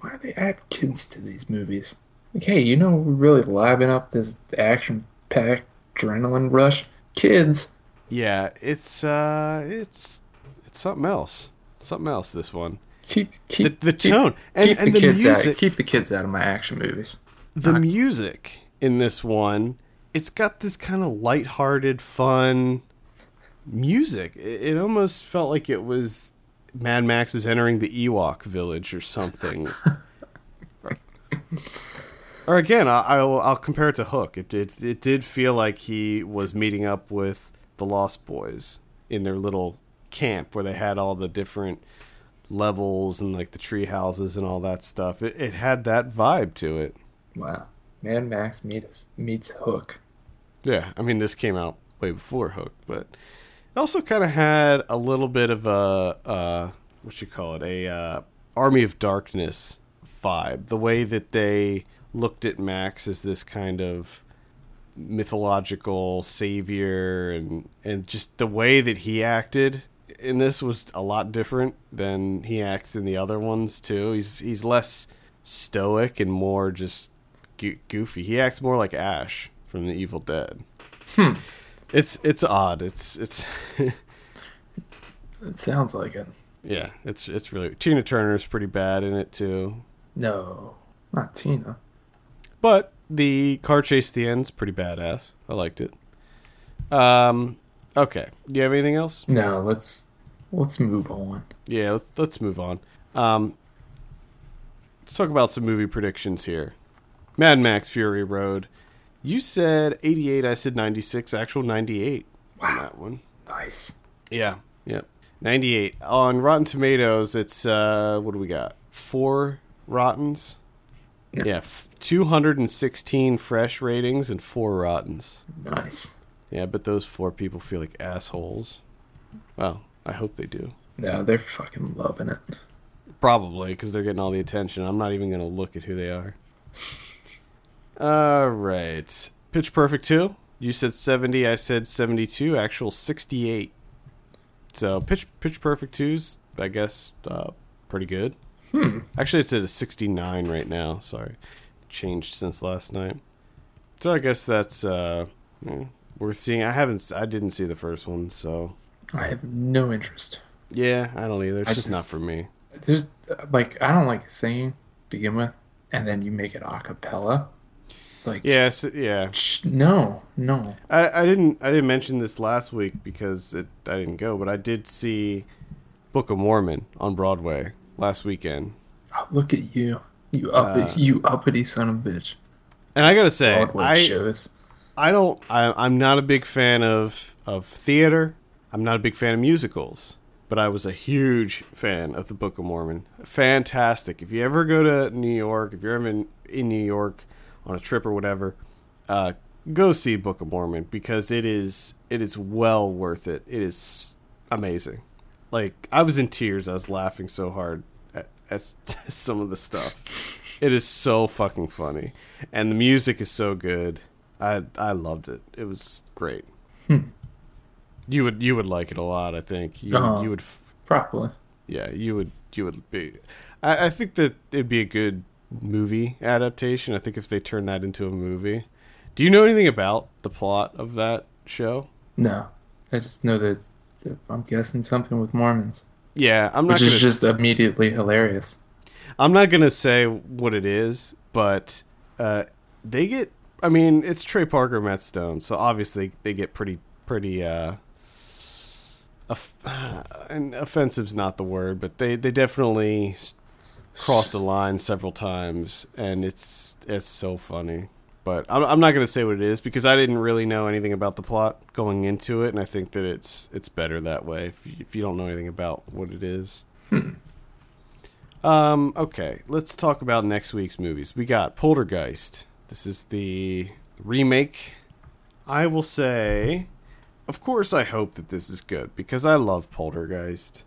Why do they add kids to these movies? Like, hey, you know, we're really liven up this action-packed adrenaline rush. Kids. yeah, it's uh, it's it's something else. Something else. This one. Keep keep The, the keep- tone and, keep and the, the, kids music. out. Keep the kids out of my action movies. the Not- music in this one it's got this kind of lighthearted fun music. It, it almost felt like it was Mad Max is entering the Ewok village or something. *laughs* or again, I, I'll, I'll compare it to Hook. It did it did feel like he was meeting up with the Lost Boys in their little camp where they had all the different levels and like the tree houses and all that stuff. It, it had that vibe to it. Wow. Mad Max meets meets Hook. Yeah, I mean this came out way before Hook, but it also kind of had a little bit of a uh, what you call it a uh, Army of Darkness vibe. The way that they looked at Max as this kind of mythological savior, and and just the way that he acted in this was a lot different than he acts in the other ones too. He's he's less stoic and more just goofy. He acts more like Ash from The Evil Dead. Hmm. It's it's odd. It's it's *laughs* It sounds like it. yeah. It's it's really Tina Turner's pretty bad in it too. No, not Tina. But the car chase at the end's pretty badass. I liked it. Um. Okay. Do you have anything else? No, let's let's move on. Yeah. Let's let's move on. Um. Let's talk about some movie predictions here. Mad Max Fury Road. You said 88. I said 96. Actual 98 on Wow, that one. nice. Yeah. Yep. 98 on Rotten Tomatoes. It's uh, what do we got? Four rottens. Yeah. Yeah, f- 216 fresh ratings and four rottens. Nice. Yeah, but those four people feel like assholes. Well, I hope they do. No, they're fucking loving it. Probably because they're getting all the attention. I'm not even going to look at who they are. All right. Pitch Perfect 2. You said 70. I said 72. Actual 68. So Pitch Pitch Perfect 2's, I guess, uh, pretty good. Hmm. Actually, it's at a 69 right now. Sorry. Changed since last night. So I guess that's uh, eh, worth seeing. I haven't, I didn't see the first one, so. I have no interest. Yeah, I don't either. It's just, just- not for me. There's like I don't like singing to begin with, and then you make it a cappella. Like Yeah, so, yeah. sh- no, no. I, I didn't I didn't mention this last week because it, I didn't go, but I did see Book of Mormon on Broadway last weekend, Oh, look at you, you uppity, Uh, you uppity son of a bitch. and I gotta say, Broadway I shows. I don't I, I'm not a big fan of of theater. I'm not a big fan of musicals, but I was a huge fan of the Book of Mormon. Fantastic! If you ever go to New York, if you're ever in, in New York on a trip or whatever, uh, go see Book of Mormon because it is it is well worth it. It is amazing. Like I was in tears. I was laughing so hard at, at *laughs* some of the stuff. It is so fucking funny, and the music is so good. I I loved it. It was great. Hmm. You would you would like it a lot. I think you Uh-huh. you would. f- Probably. Yeah, you would you would be. I, I think that it'd be a good movie adaptation. I think if they turn that into a movie. Do you know anything about the plot of that show? No, I just know that, that I'm guessing something with Mormons, Yeah, I'm not which gonna is just immediately hilarious. I'm not gonna say what it is, but uh, they get. I mean, it's Trey Parker, Matt Stone, so obviously they get pretty, pretty. Uh, off- *sighs* and offensive's not the word, but they they definitely cross the line several times, and it's it's so funny. But I'm I'm not gonna say what it is because I didn't really know anything about the plot going into it, and I think that it's it's better that way if you, if you don't know anything about what it is. Um, okay, let's talk about next week's movies. We got Poltergeist. This is the remake. I will say, of course, I hope that this is good because I love Poltergeist.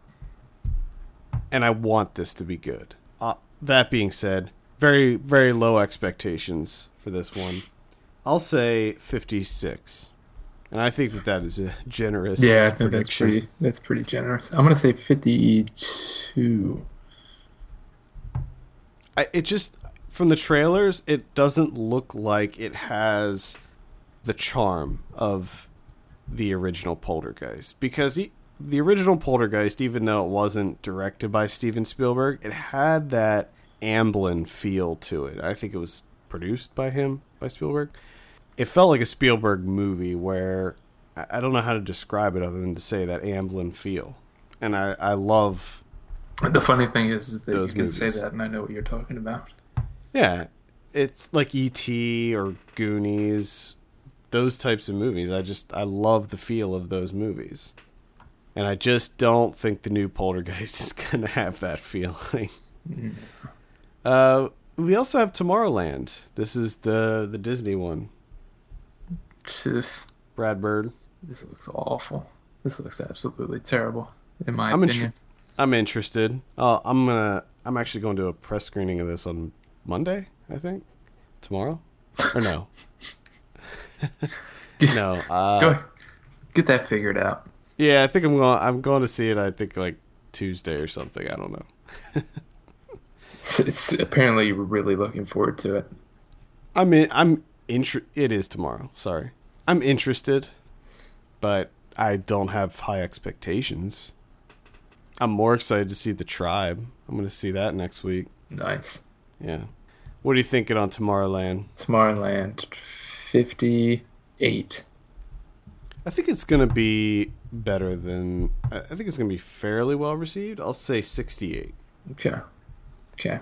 And I want this to be good. Uh, that being said, very, very low expectations for this one. I'll say 56. And I think that that is a generous Yeah, I think that's prediction. pretty. That's pretty generous. I'm gonna say 52. I, it just from the trailers it doesn't look like it has the charm of the original poltergeist because he, the original poltergeist even though it wasn't directed by steven spielberg it had that amblin feel to it i think it was produced by him by spielberg it felt like a spielberg movie where I don't know how to describe it other than to say that Amblin feel, and I I love The funny thing is, is that you can say that, and I know what you're talking about. yeah, it's like E.T. or Goonies, those types of movies. I just I love the feel of those movies, and I just don't think the new Poltergeist *laughs* is gonna have that feeling. Uh, we also have Tomorrowland. This is the the Disney one. Pff, Brad Bird. This looks awful. This looks absolutely terrible, in my I'm opinion. I'm interested. Uh, I'm gonna. I'm actually going to a press screening of this on Monday. I think tomorrow, or no, *laughs* *laughs* no. Uh, Go get that figured out. Yeah, I think I'm going. I'm going to see it. I think like Tuesday or something. I don't know. It's, it's apparently really looking forward to it. I'm in. I'm inter- It is tomorrow. Sorry. I'm interested, but I don't have high expectations. I'm more excited to see the tribe. I'm going to see that next week. Nice. Yeah. What are you thinking on Tomorrowland? Tomorrowland, fifty-eight. I think it's going to be better than. I think it's going to be fairly well received. I'll say 68. Okay. Okay.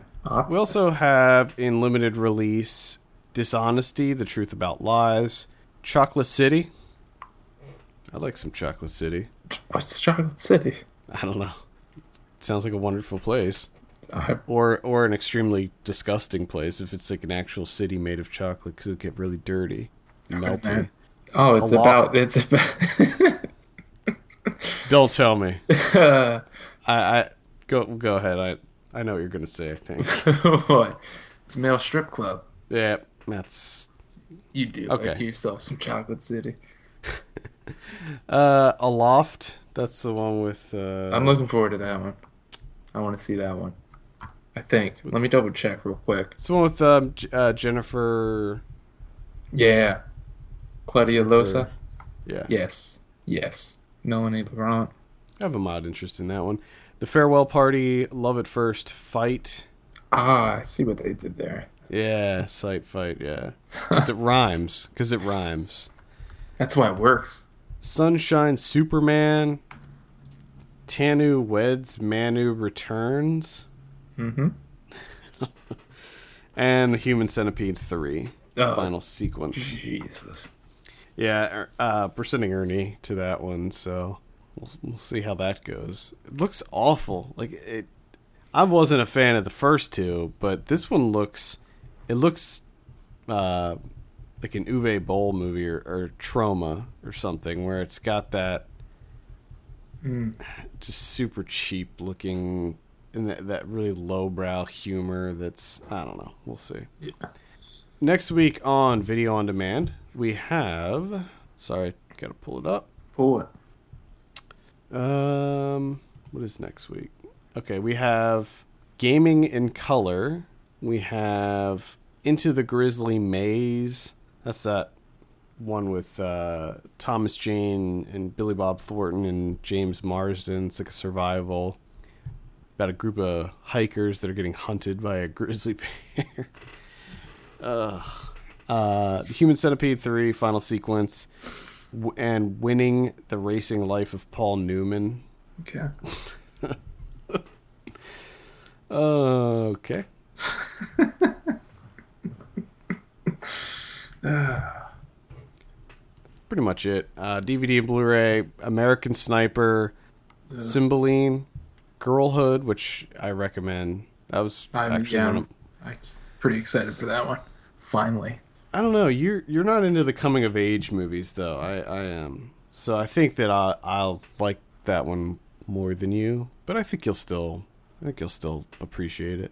We also have in limited release Dishonesty, The Truth About Lies, Chocolate City. I like some Chocolate City. What's Chocolate City? I don't know. sounds like a wonderful place. Or or an extremely disgusting place if it's like an actual city made of chocolate because it'll get really dirty, oh, melty. Man. oh, it's A lot. about it's about. *laughs* Don't tell me. uh, *laughs* I, I go go ahead. I I know what you're gonna say. I think. *laughs* what? It's a male strip club. yeah, that's You do Okay. like yourself some Chocolate City. uh Aloft. That's the one with. Uh, I'm looking forward to that one. I want to see that one. I think. Let me double check real quick. It's the one with um, J- uh, Jennifer. Yeah. Claudia Llosa. Yeah. Yes. Yes. Melanie Laurent. I have a mild interest in that one. The Farewell Party, Love at First Fight. Ah, I see what they did there. Yeah, sight fight, yeah. Because it rhymes. Because it rhymes. That's why it works. Sunshine Superman. Tanu Weds Manu Returns. Mm-hmm. *laughs* And The Human Centipede 3. Oh. Final sequence. Jesus. Yeah, er, uh, we're Ernie to that one, so we'll, we'll see how that goes. It looks awful. Like it, I wasn't a fan of the first two, but this one looks, it looks, uh, like an Uwe Boll movie or, or Troma or something, where it's got that Mm. just super cheap looking and that, that really lowbrow humor. That's I don't know. We'll see. Yeah. Next week on Video on Demand, we have. Sorry, gotta pull it up. Pull it. Um, what is next week? Okay, we have Gaming in Color. We have Into the Grizzly Maze. That's that one with uh, Thomas Jane and Billy Bob Thornton and James Marsden. It's like a survival about a group of hikers that are getting hunted by a *laughs* grizzly bear. Ugh. Uh, the Human Centipede 3 final sequence w- and winning the racing life of Paul Newman. Okay. *laughs* Okay. *sighs* Pretty much it. Uh, DVD and Blu-ray, American Sniper, Cymbeline, Girlhood, which I recommend. That was I'm actually yeah, one of, I'm pretty excited for that one. Finally. I don't know. You're you're not into the coming of age movies though. I I am. So I think that I I'll like that one more than you, but I think you'll still I think you'll still appreciate it.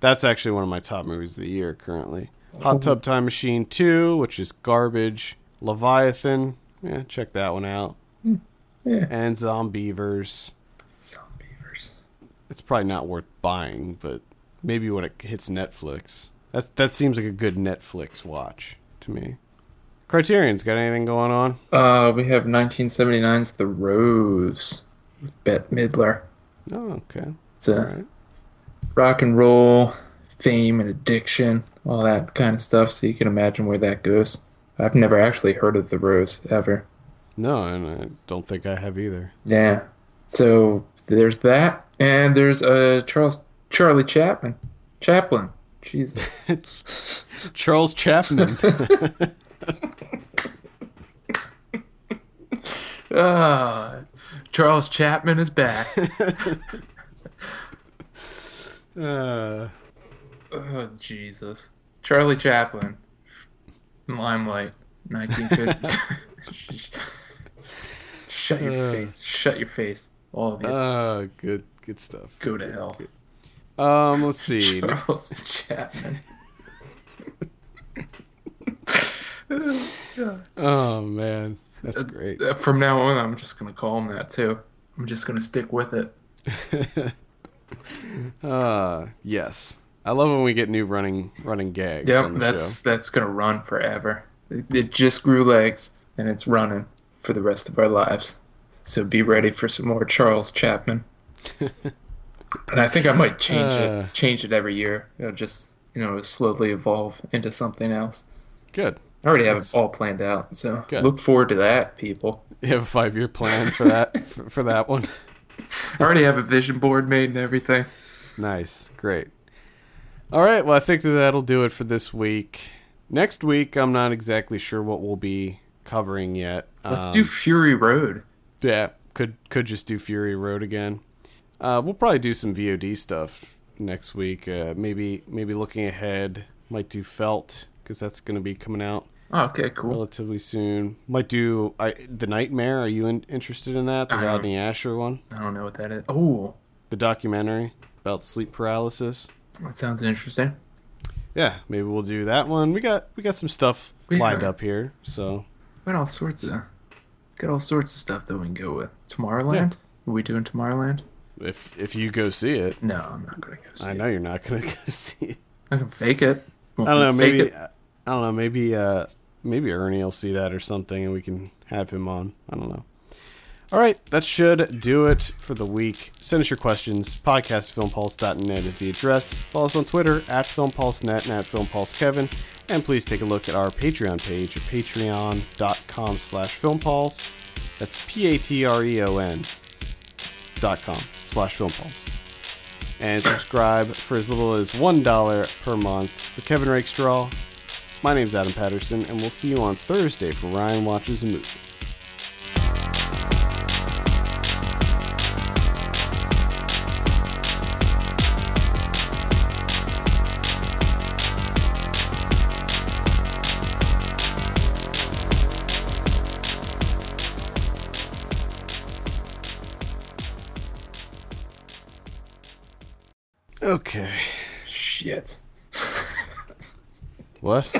That's actually one of my top movies of the year currently. Hot Tub Time Machine 2, which is garbage. Leviathan, yeah, check that one out. Hmm. Yeah. And Zombeavers. Zombeavers. It's probably not worth buying, but maybe when it hits Netflix. That that seems like a good Netflix watch to me. Criterion's got anything going on? Uh, we have 1979's The Rose with Bette Midler. Oh, okay. It's a right. rock and roll, fame and addiction, all that kind of stuff. So you can imagine where that goes. I've never actually heard of The Rose ever. No, and I don't think I have either. Yeah. So there's that, and there's uh Charles Charlie Chapman, Chaplin. Jesus. *laughs* Charles Chapman. *laughs* Ah, Charles Chapman is back. uh, *laughs* oh Jesus. Charlie Chaplin. Limelight, 1950. Shut your Uh. face. Shut your face. All of you. uh, good, good stuff. Go to hell. Um, let's see. Charles *laughs* Chapman. Oh man, that's great. Uh, From now on, I'm just gonna call him that too. I'm just gonna stick with it. *laughs* Uh, yes. I love when we get new running running gags Yep, that's show. that's gonna run forever. It, it just grew legs, and it's running for the rest of our lives. So be ready for some more Charles Chapman. *laughs* and I think I might change Uh. it, change it every year. It'll just you know slowly evolve into something else. Good. I already have That's- it all planned out, so Good. look forward to that, people. You have a five year plan for that *laughs* for, for that one. I already have a vision board made and everything. Nice. Great. All right. Well, I think that that'll do it for this week. Next week, I'm not exactly sure what we'll be covering yet. Let's Um, do Fury Road. Yeah, could could just do Fury Road again. Uh, we'll probably do some VOD stuff next week. Uh, maybe maybe looking ahead, might do Felt because that's going to be coming out Oh, okay, cool. relatively soon. Might do I, the Nightmare. Are you in, interested in that? The Rodney Ascher one, I don't know what that is. Oh, the documentary about sleep paralysis. that sounds interesting. Yeah, maybe we'll do that one. We got we got some stuff We lined up here. So We got all sorts of got all sorts of stuff that we can go with. Tomorrowland? Are we doing Tomorrowland? If if you go see it, No, I'm not gonna go see I it. know you're not gonna *laughs* go see it. I can fake it. I don't know. Maybe it. I don't know. Maybe uh, maybe Ernie will see that or something, and we can have him on. I don't know. All right, that should do it for the week. Send us your questions. Podcastfilmpulse.net is the address. Follow us on Twitter at FilmPulseNet and at FilmPulseKevin. And please take a look at our Patreon page at patreon.com slash filmpulse. That's P-A-T-R-E-O-N dot com slash filmpulse and subscribe for as little as $1 per month. For Kevin Rakestraw, my name's Adam Patterson, and we'll see you on Thursday for Ryan Watches a Movie. Okay. Shit. *laughs* What?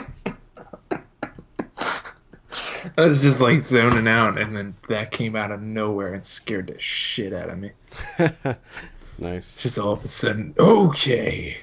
I was just like zoning out, and then that came out of nowhere and scared the shit out of me. *laughs* nice. Just all of a sudden, okay.